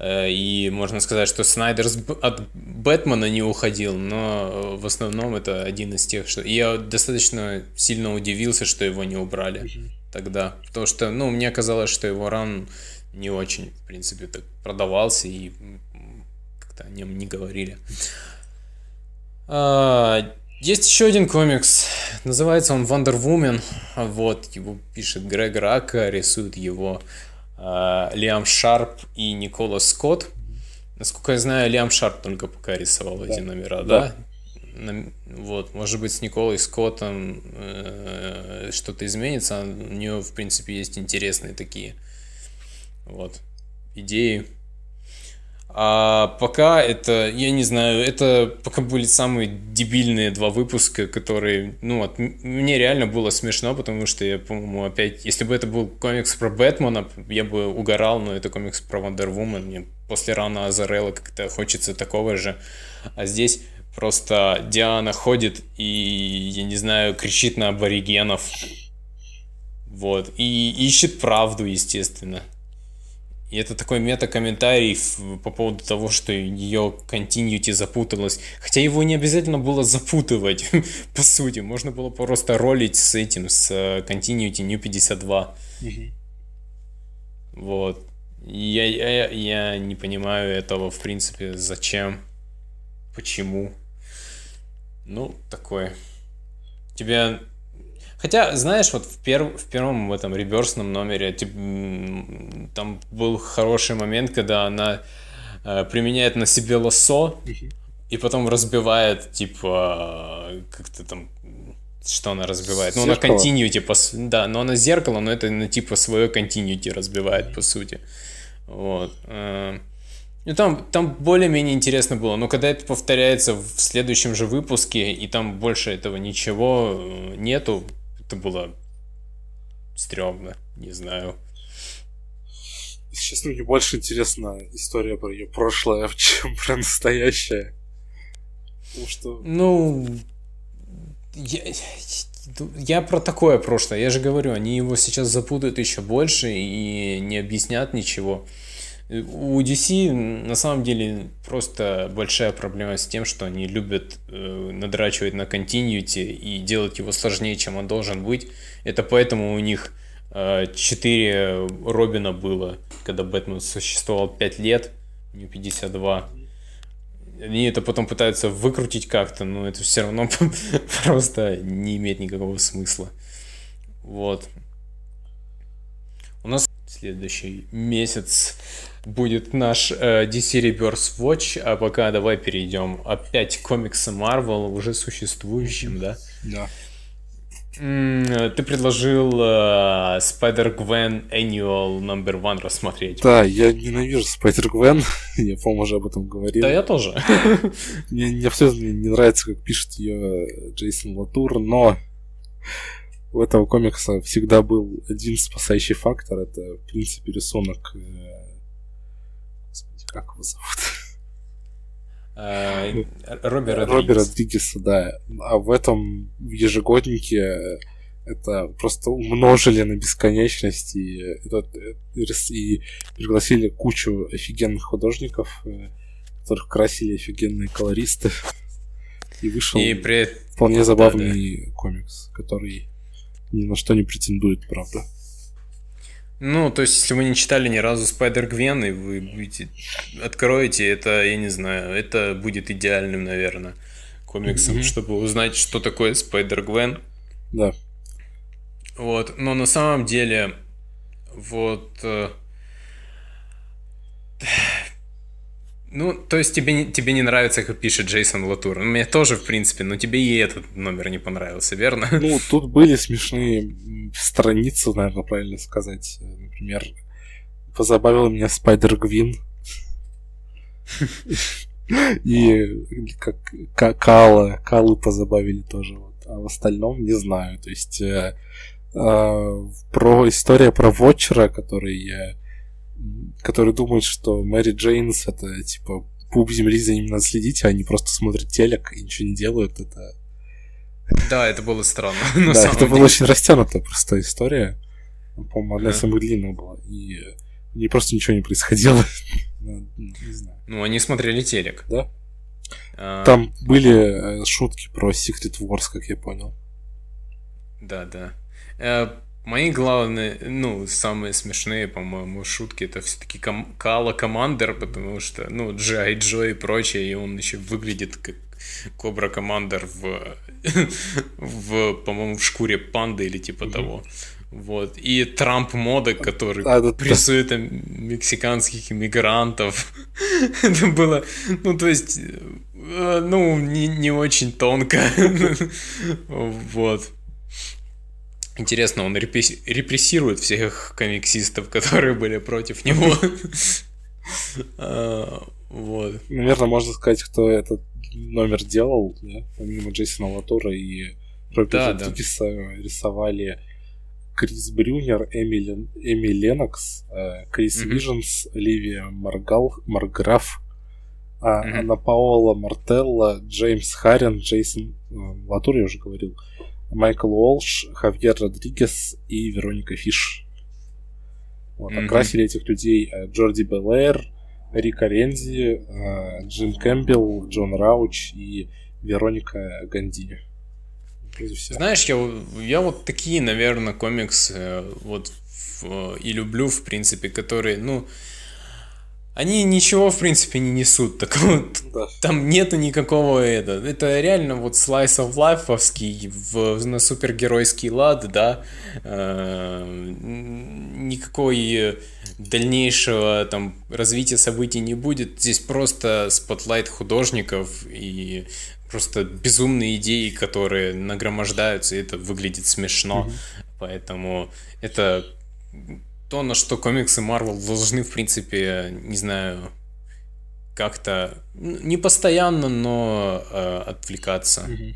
Э, и можно сказать, что Снайдер от Бэтмена не уходил, но в основном это один из тех, что... Я достаточно сильно удивился, что его не убрали угу. тогда. Потому что, ну, мне казалось, что его ран не очень, в принципе, так продавался, и как-то о нем не говорили. А, есть еще один комикс, называется он Wonder Woman, вот, его пишет Грег Рака, рисует его э, Лиам Шарп и Никола Скотт. Насколько я знаю, Лиам Шарп только пока рисовал да. эти номера, да? да? Вот, может быть, с Николой Скоттом э, что-то изменится, у нее, в принципе, есть интересные такие вот идеи. А пока это, я не знаю, это пока были самые дебильные два выпуска, которые, ну, от, мне реально было смешно, потому что я, по-моему, опять, если бы это был комикс про Бэтмена, я бы угорал, но это комикс про Wonder мне после рана Азарелла как-то хочется такого же, а здесь просто Диана ходит и, я не знаю, кричит на аборигенов, вот, и ищет правду, естественно. И это такой мета-комментарий по поводу того, что ее continuity запуталась. Хотя его не обязательно было запутывать, по сути. Можно было просто ролить с этим, с э, continuity New 52. Вот. Я, я, я не понимаю этого, в принципе, зачем, почему. Ну, такое. Тебя Хотя, знаешь, вот в, перв, в первом в этом реверсном номере типа, там был хороший момент, когда она э, применяет на себе лосо и потом разбивает, типа, как-то там что она разбивает? Ну, она continuity, по, да, но она зеркало, но это, ну, типа, свое continuity разбивает, по сути. Вот. Э, ну, там, там более-менее интересно было, но когда это повторяется в следующем же выпуске, и там больше этого ничего э, нету, это было стрёмно, не знаю. Честно, мне больше интересна история про ее прошлое, чем про настоящее. Потому что... Ну, я, я про такое прошлое, я же говорю, они его сейчас запутают еще больше и не объяснят ничего. У DC на самом деле просто большая проблема с тем, что они любят э, надрачивать на континьюти и делать его сложнее, чем он должен быть. Это поэтому у них э, 4 Робина было, когда Бэтмен существовал 5 лет, не 52. Они это потом пытаются выкрутить как-то, но это все равно просто не имеет никакого смысла. Вот. Следующий месяц будет наш э, DC Reverse Watch, а пока давай перейдем опять к комиксам Marvel, уже существующим, да? Да. Ты предложил uh, Spider-Gwen Annual Number One рассмотреть. Да, я ненавижу Spider-Gwen, я, по-моему, уже об этом говорил. Да, я тоже. мне, мне абсолютно не нравится, как пишет ее Джейсон Латур, но у этого комикса всегда был один спасающий фактор, это, в принципе, рисунок... Э, господи, как его зовут? А, Родригес. Робби Родригеса, да. А в этом ежегоднике это просто умножили на бесконечность и, этот, и пригласили кучу офигенных художников, э, которых красили офигенные колористы. И вышел и при... вполне забавный да, да. комикс, который ни на что не претендует, правда. Ну, то есть, если вы не читали ни разу Спайдер Гвен, и вы будете откроете, это, я не знаю, это будет идеальным, наверное, комиксом, mm-hmm. чтобы узнать, что такое Спайдер Гвен. Да. Вот, но на самом деле, вот... Ну, то есть тебе тебе не нравится, как пишет Джейсон Латур. Ну, мне тоже, в принципе, но тебе и этот номер не понравился, верно? Ну, тут были смешные страницы, наверное, правильно сказать. Например, позабавил меня Спайдер Гвин. И как Кала, Калу позабавили тоже. А в остальном не знаю. То есть э, э, про история про Вотчера, который который думает, что Мэри Джейнс это типа пуп земли, за ним надо следить, а они просто смотрят телек и ничего не делают, это... Да, это было странно. Да, это была очень растянутая просто история. По-моему, одна из самых длинных была. И не просто ничего не происходило. Ну, ну, они смотрели телек. Да? А, Там были э, шутки про Secret Wars, как я понял. Да, да. Мои главные, ну, самые смешные, по-моему, шутки это все-таки ком- Кала Командер, потому что, ну, Джай Джо и прочее, и он еще выглядит как Кобра Командер в, в по-моему, в шкуре панды или типа mm-hmm. того. Вот. И Трамп мода, который а, да, прессует да. мексиканских иммигрантов. это было, ну, то есть, э, ну, не, не очень тонко. вот. Интересно, он репрессирует всех комиксистов, которые были против него. А, вот. Наверное, можно сказать, кто этот номер делал, помимо Джейсона Латура и Робби да, рисовали Крис Брюнер, Эми, Эми Ленокс, э, Крис Виженс, Ливия Маргал, Марграф, а, Анна Паола Мартелла, Джеймс Харрен, Джейсон э, Латур, я уже говорил, Майкл Уолш, Хавьер Родригес и Вероника Фиш. Вот, mm-hmm. Окрасили этих людей э, Джорди Белэр, Рика Рензи, э, Джим Кэмпбелл, Джон Рауч и Вероника Ганди. Знаешь, я, я вот такие, наверное, комиксы э, вот и люблю, в принципе, которые, ну, они ничего, в принципе, не несут. Такого, да. Там нету никакого это. Это реально вот slice of life в, на супергеройский лад, да. Э, никакой дальнейшего там развития событий не будет. Здесь просто спотлайт художников и просто безумные идеи, которые нагромождаются, и это выглядит смешно. Mm-hmm. Поэтому это то, на что комиксы Marvel должны, в принципе, не знаю, как-то не постоянно, но э, отвлекаться. Mm-hmm.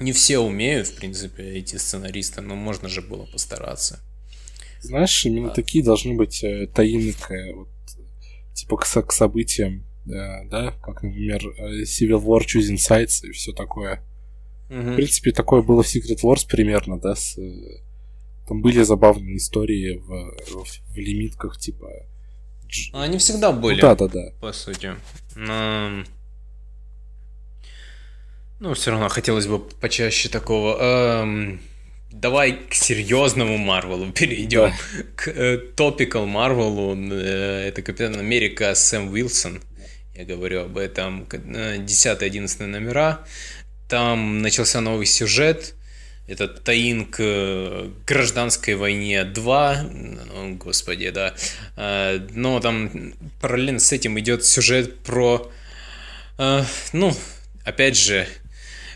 Не все умеют, в принципе, эти сценаристы, но можно же было постараться. Знаешь, именно а. такие должны быть э, таинные, вот, типа к, к событиям, да, да, как, например, э, Civil War Choosing Sides и все такое. Угу. В принципе, такое было в Secret Wars примерно, да, с... Э, там были забавные истории в, в, в лимитках, типа... Они всегда были. Ну, да, да, да. По сути. Но... Ну, все равно хотелось бы почаще такого. Эм, давай к серьезному Марвелу перейдем. Да. К э, топикал Марвелу. Э, это Капитан Америка Сэм Уилсон. Я говорю об этом. 10-11 э, номера. Там начался новый сюжет. Это Таин к гражданской войне 2. О, господи, да. Э, но там параллельно с этим идет сюжет про... Э, ну, опять же,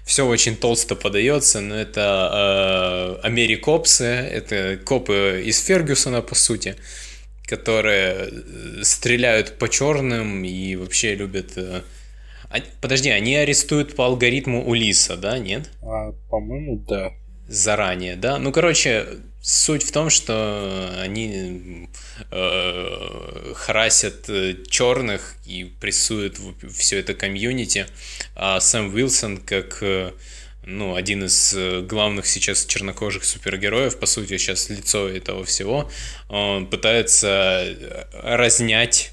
все очень толсто подается, но это э, америкопсы, это копы из Фергюсона, по сути, которые стреляют по черным и вообще любят а, подожди, они арестуют по алгоритму Улиса, да, нет? А, по-моему, да. Заранее, да? Ну, короче, суть в том, что они э, харасят э, черных и прессуют все это комьюнити, а Сэм Уилсон как э, ну, один из э, главных сейчас чернокожих супергероев, по сути, сейчас лицо этого всего, он пытается разнять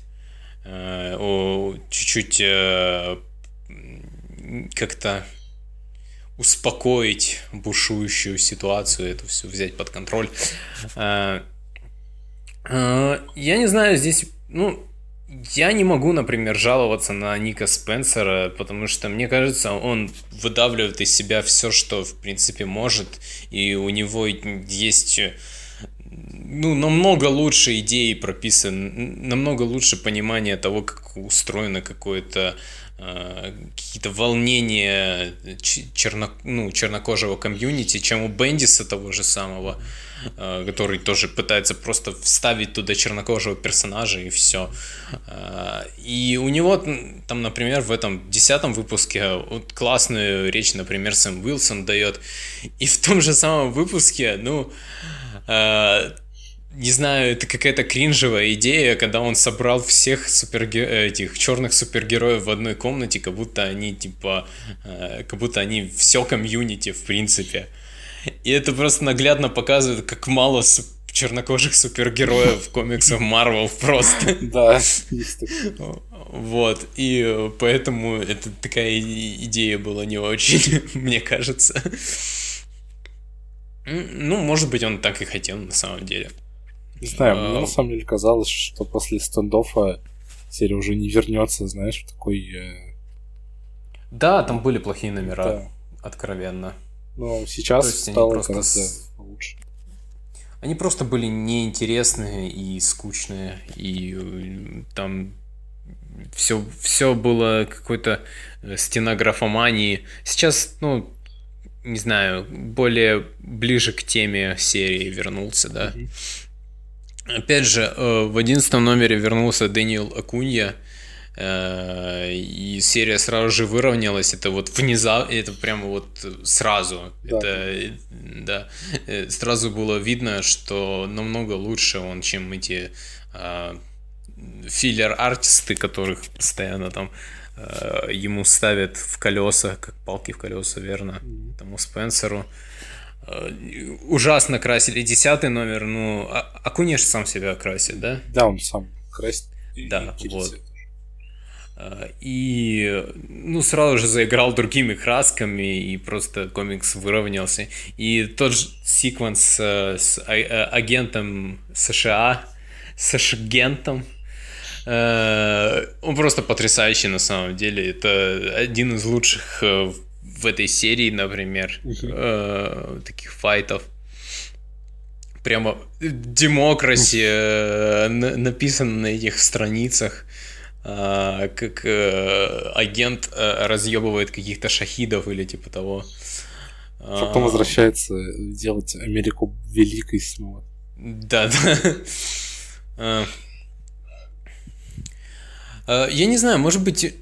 чуть-чуть как-то успокоить бушующую ситуацию, это все взять под контроль. А, а, я не знаю, здесь, ну, я не могу, например, жаловаться на Ника Спенсера, потому что, мне кажется, он выдавливает из себя все, что, в принципе, может, и у него есть ну, намного лучше идеи прописаны, намного лучше понимание того, как устроено какое-то какие-то волнения черно, ну, чернокожего комьюнити, чем у Бендиса того же самого, э, который тоже пытается просто вставить туда чернокожего персонажа и все. Э, и у него там, например, в этом десятом выпуске вот классную речь, например, Сэм Уилсон дает. И в том же самом выпуске, ну, не знаю, это какая-то кринжевая идея, когда он собрал всех суперге... этих черных супергероев в одной комнате, как будто они типа, э, как будто они все комьюнити в принципе. И это просто наглядно показывает, как мало су- чернокожих супергероев в комиксах Марвел просто. Да, Вот, и поэтому это такая идея была не очень, мне кажется. Ну, может быть, он так и хотел на самом деле. Не знаю, мне на самом деле казалось, что после стендофа серия уже не вернется, знаешь, в такой... Э... Да, там были плохие номера, да. откровенно. Но сейчас стало просто... гораздо лучше. Они просто были неинтересные и скучные, и э, там все, все было какой-то э, стенографомании. Сейчас, ну, не знаю, более ближе к теме серии вернулся, да. Mm-hmm. Опять же, э, в одиннадцатом номере вернулся Дэниел Акунья, э, и серия сразу же выровнялась. Это вот внезапно, это прямо вот сразу. Да. Это, да, э, сразу было видно, что намного лучше он, чем эти филлер-артисты, которых постоянно там ему ставят в колеса, как палки в колеса, верно, тому Спенсеру. Э, ужасно красили десятый номер, ну, а, Акунеш сам себя красит, да? Да, он сам красит. Да, вот. Э, и, ну, сразу же заиграл другими красками, и просто комикс выровнялся. И тот же секвенс э, с агентом США, с агентом, он просто потрясающий на самом деле. Это один из лучших в этой серии, например, э, таких файтов. Прямо демокраси э, написано на этих страницах, э, как э, агент э, разъебывает каких-то шахидов или типа того. Потом возвращается делать Америку великой снова. Да, да. Э, э, я не знаю, может быть,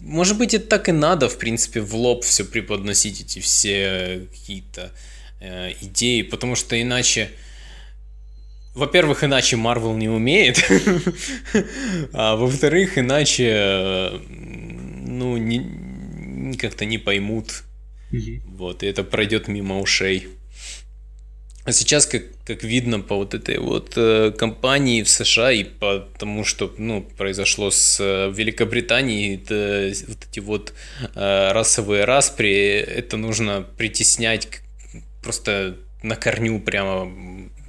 может быть, это так и надо, в принципе, в лоб все преподносить, эти все какие-то э, идеи, потому что иначе... Во-первых, иначе Марвел не умеет, а во-вторых, иначе, ну, не, как-то не поймут. Вот, и это пройдет мимо ушей. А сейчас, как, как видно по вот этой вот э, кампании в США и по тому, что ну, произошло с э, Великобританией, это вот эти вот э, расовые распри, это нужно притеснять просто на корню прямо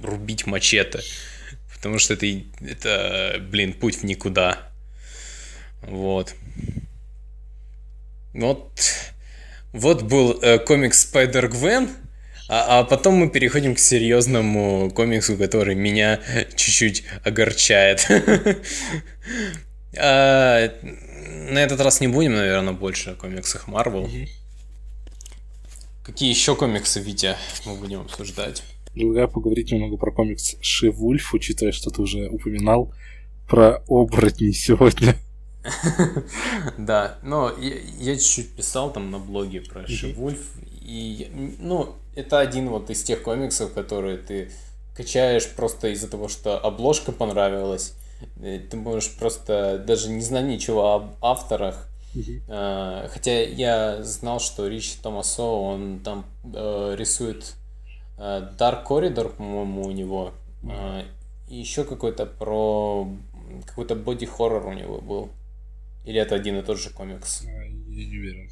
рубить мачете. Потому что это, это, блин, путь в никуда. Вот. Вот, вот был э, комикс Spider-Gwen, а, а потом мы переходим к серьезному комиксу, который меня чуть-чуть огорчает. А, На этот раз не будем, наверное, больше о комиксах Marvel. Какие еще комиксы, Витя, мы будем обсуждать? Предлагаю поговорить немного про комикс Шивульф, учитывая, что ты уже упоминал про оборотней сегодня. Да, но я чуть-чуть писал там на блоге про Шивульф, и, ну, это один вот из тех комиксов, которые ты качаешь просто из-за того, что обложка понравилась. Э, Ты можешь просто даже не знать ничего об авторах. А, Хотя я знал, что Рич Томасо, он там э, рисует э, Dark Corridor, по-моему, у него. А, И еще какой-то про... Какой-то боди-хоррор у него был. Или это один и тот же комикс? А, Я не уверен.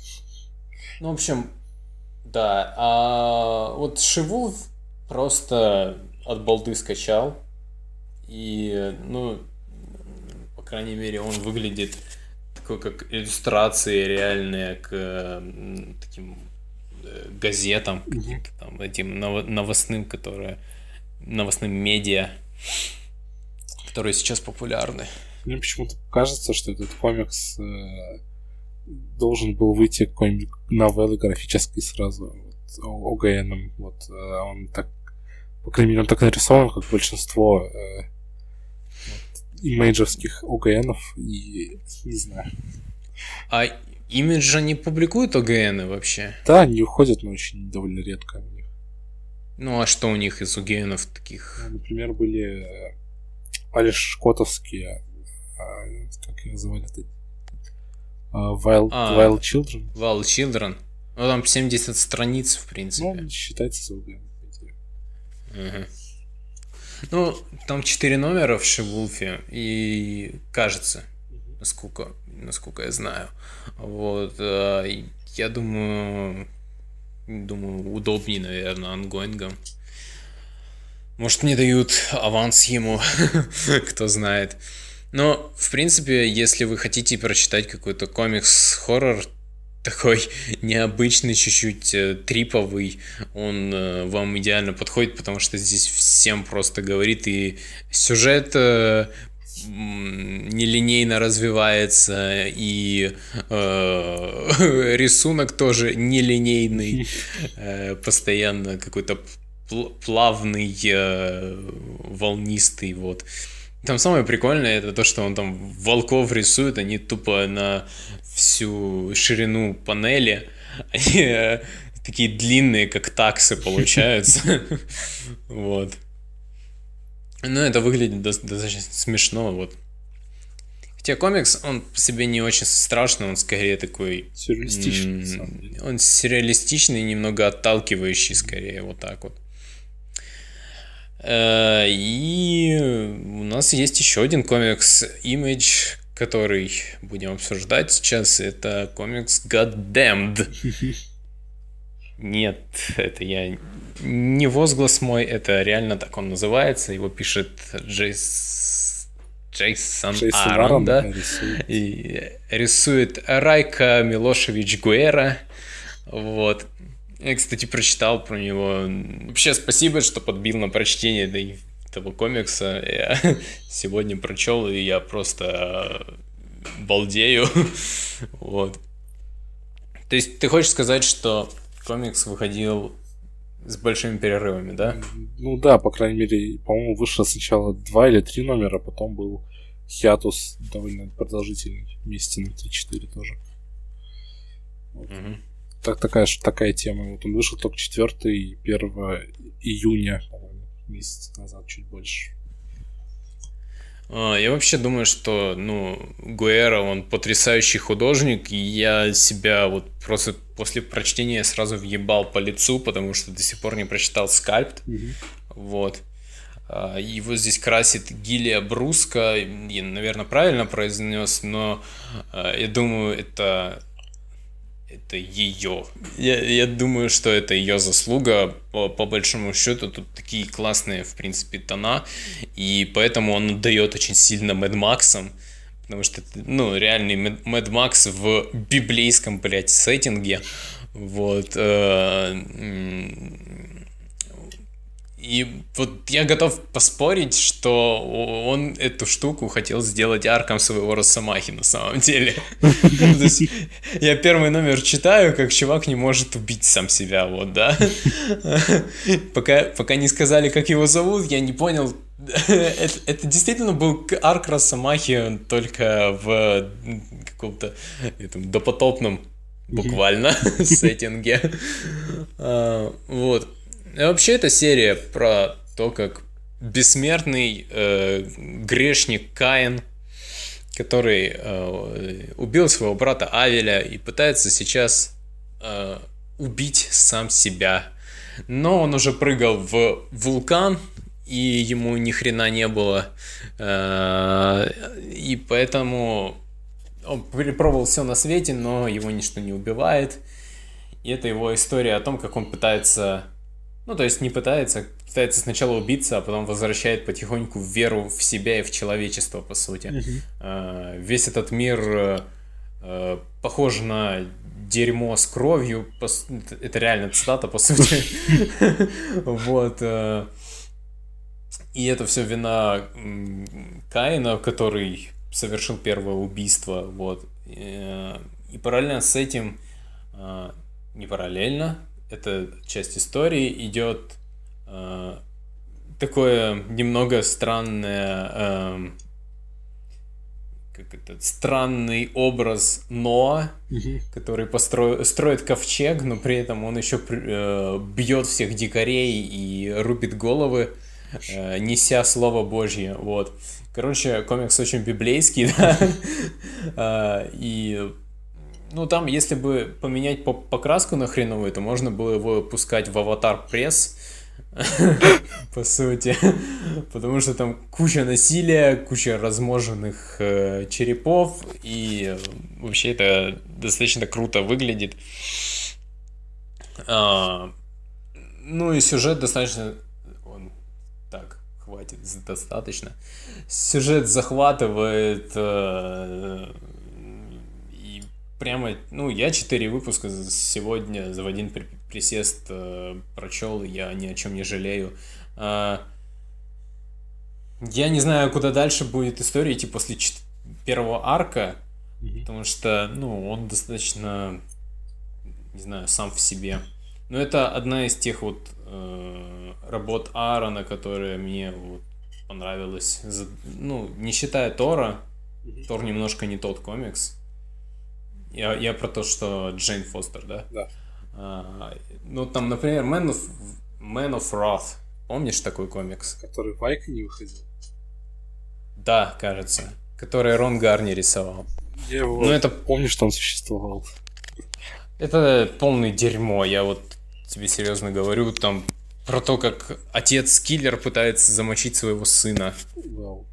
Ну, в общем, да. А вот Шивул просто от балды скачал. И, ну, по крайней мере, он выглядит такой, как иллюстрации реальные к таким э, газетам, каким-то там, этим ново- новостным, которые новостным медиа, которые сейчас популярны. Мне почему-то кажется, что этот комикс э, должен был выйти какой-нибудь новеллы графической сразу вот, о- ОГНом. Вот э, он так, по крайней мере, он так нарисован, как большинство э, вот, имейджевских ОГНов, и не знаю. А Имидж же не публикует ОГНы вообще? Да, они уходят, но очень довольно редко. у них. Ну а что у них из ОГНов таких? Ну, Например, были э, Алиш Котовские, а, как их называли А, Wild, А. Wild Children. Wild Children? Ну там 70 страниц, в принципе. Ну, считается идее. Мгм. Ну, там 4 номера в She Wolf е, и кажется, насколько, насколько я знаю. Вот, и я думаю, думаю, удобнее, наверное, ongoing ом. Может, мне дают аванс ему, кто знает. Но, в принципе, если вы хотите прочитать какой-то комикс-хоррор, такой необычный, чуть-чуть э, триповый, он э, вам идеально подходит, потому что здесь всем просто говорит, и сюжет э, нелинейно развивается, и э, рисунок тоже нелинейный, э, постоянно какой-то пл- плавный, э, волнистый, вот. Там самое прикольное это то, что он там волков рисует, они тупо на всю ширину панели, они э, такие длинные, как таксы получаются. Вот. Ну, это выглядит дос- достаточно смешно, вот. Хотя комикс, он по себе не очень страшный, он скорее такой... Сюрреалистичный. Он сюрреалистичный, немного отталкивающий, скорее, вот так вот. Э, И у нас есть еще один комикс Image, который будем обсуждать сейчас. Это комикс God Damned. Нет, это я не возглас мой, это реально так он называется. Его пишет Джейс... Джейсон, Джейсон Аарон, да? да, рисует. И рисует Райка Милошевич Гуэра. Вот. Я, кстати, прочитал про него. Вообще, спасибо, что подбил на прочтение этой- этого комикса. Я сегодня прочел, и я просто э, балдею. Вот. То есть, ты хочешь сказать, что комикс выходил с большими перерывами, да? Ну да, по крайней мере, по-моему, вышло сначала два или три номера, потом был хиатус довольно продолжительный, месяца на 3-4 тоже. Мгм. Так, такая, такая тема. Вот он вышел только 4 и 1 июня, месяц назад, чуть больше. А, я вообще думаю, что, ну, Гуэра, он потрясающий художник, и я себя вот просто после прочтения сразу въебал по лицу, потому что до сих пор не прочитал «Скальпт». Мгм. Вот. А, Его здесь красит Гилия Бруска, я, наверное, правильно произнес, но а, я думаю, это это ее. Я, я думаю, что это ее заслуга. По, по большому счету, тут такие классные, в принципе, тона. И поэтому он отдает очень сильно Мэд Максом. Потому что ну, реальный Мэд Макс в библейском, блядь, сеттинге. Вот. э, И вот я готов поспорить, что он эту штуку хотел сделать арком своего Росомахи на самом деле. Я первый номер читаю, как чувак не может убить сам себя, вот, да. Пока, не сказали, как его зовут, я не понял. Это, это действительно был арк Росомахи, только в каком-то этом допотопном буквально сеттинге. А, Вот. И вообще эта серия про то, как бессмертный э, грешник Каин, который э, убил своего брата Авеля и пытается сейчас э, убить сам себя. Но он уже прыгал в вулкан, и ему ни хрена не было. Э, и поэтому он перепробовал все на свете, но его ничто не убивает. И это его история о том, как он пытается... Ну, то есть не пытается, пытается сначала убиться, а потом возвращает потихоньку веру в себя и в человечество, по сути. Э, Весь этот мир э, э, похож на дерьмо с кровью. это- реально цитата, по сути. Вот. И это все вина Каина, который совершил первое убийство. Вот. И параллельно с этим, не параллельно, это часть истории, идет э, такое немного странное эм, как это, странный образ Ноа, который постро... строит ковчег, но при этом он еще э, бьет всех дикарей и рубит головы, э, неся слово Божье. Вот. Короче, комикс очень библейский, да. А, И ну там, если бы поменять по- покраску на хреновую, то можно было его пускать в аватар пресс, по сути. Потому что там куча насилия, куча разможенных э, черепов, и вообще это достаточно круто выглядит. А, ну и сюжет достаточно... Он... Так, хватит, достаточно. Сюжет захватывает... э, прямо... Ну, я четыре выпуска сегодня за один при- присест э, прочел, я ни о чем не жалею. А, я не знаю, куда дальше будет история идти после чет- первого арка, Мгм. потому что, ну, он достаточно, не знаю, сам в себе. Но это одна из тех вот э, работ Аарона, которая мне вот понравилась. За- Ну, не считая Тора, Мгм. Тор немножко не тот комикс. Я, я про то, что Джейн Фостер, да? Да. А, ну, там, например, Man of, Man of Wrath. Помнишь такой комикс? Который в Айка не выходил. Да, кажется. Который Рон Гарни рисовал. Я его Ну, это, помню, что он существовал. это полное дерьмо, я вот тебе серьезно говорю. Там про то, как отец-киллер пытается замочить своего сына. Вау.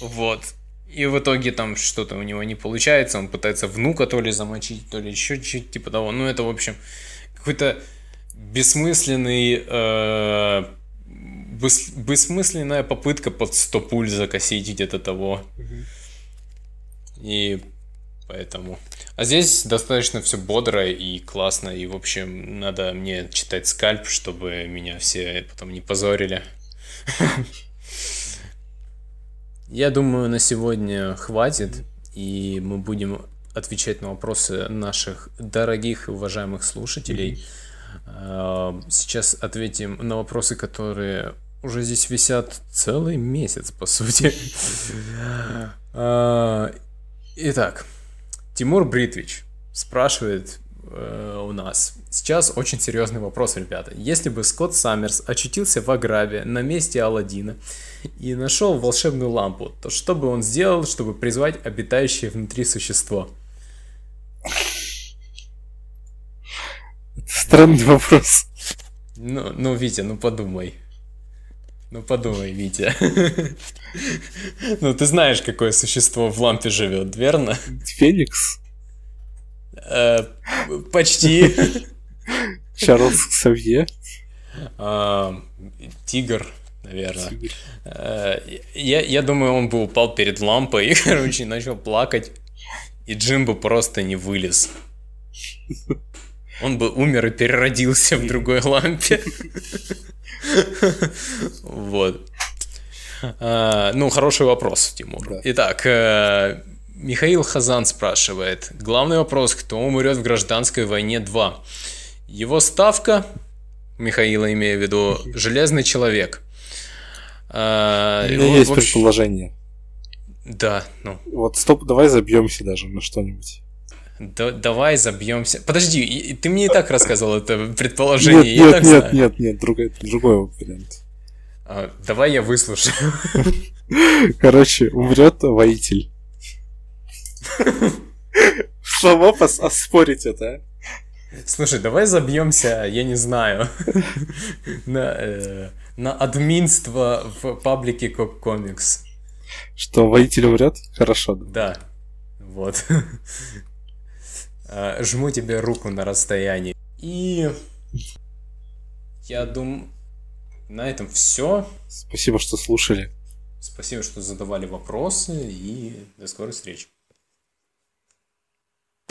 Вот. И в итоге там что-то у него не получается, он пытается внука то ли замочить, то ли еще чуть типа того. Ну, это, в общем, какой-то бессмысленный, э, бес- бессмысленная попытка под 100 пуль закосить где-то того. И поэтому... А здесь достаточно все бодро и классно, и, в общем, надо мне читать скальп, чтобы меня все потом не позорили. Я думаю, на сегодня хватит, и мы будем отвечать на вопросы наших дорогих и уважаемых слушателей. А, Сейчас ответим на вопросы, которые уже здесь висят целый месяц, по сути. А, Итак, Тимур Бритвич спрашивает э, у нас. Сейчас очень серьезный вопрос, ребята. Если бы Скотт Саммерс очутился в Аграбе на месте Алладина и нашел волшебную лампу, то что бы он сделал, чтобы призвать обитающее внутри существо? Странный вопрос. Ну, ну, Витя, ну подумай. Ну подумай, Витя. Ну ты знаешь, какое существо в лампе живет, верно? Феникс? Э, почти. Чарльз Савье? А, тигр, наверное. Э, я, я думаю, он бы упал перед лампой и, короче, начал плакать. И Джим бы просто не вылез. Он бы умер и переродился в другой лампе. Вот. А, ну, хороший вопрос, Тимур. Итак, э, Михаил Хазан спрашивает. Главный вопрос, кто умрет в гражданской войне 2? Его ставка, Михаила имею в виду, Железный человек. А, У меня есть общем... предположение. Да, ну. Вот стоп, давай забьемся даже на что-нибудь. Да, давай забьемся. Подожди, ты мне и так рассказывал это предположение. Нет, нет, нет, знаю. нет, нет, другой, другой вариант. А, давай я выслушаю. Короче, умрет воитель. Слова оспорить это, а? Слушай, давай забьемся, я не знаю, на, э, на админство в паблике Комикс. Что, воитель умрет? Хорошо. Да. Вот. Э, жму тебе руку на расстоянии. И я думаю, на этом все. Спасибо, что слушали. Спасибо, что задавали вопросы, и до скорой встречи.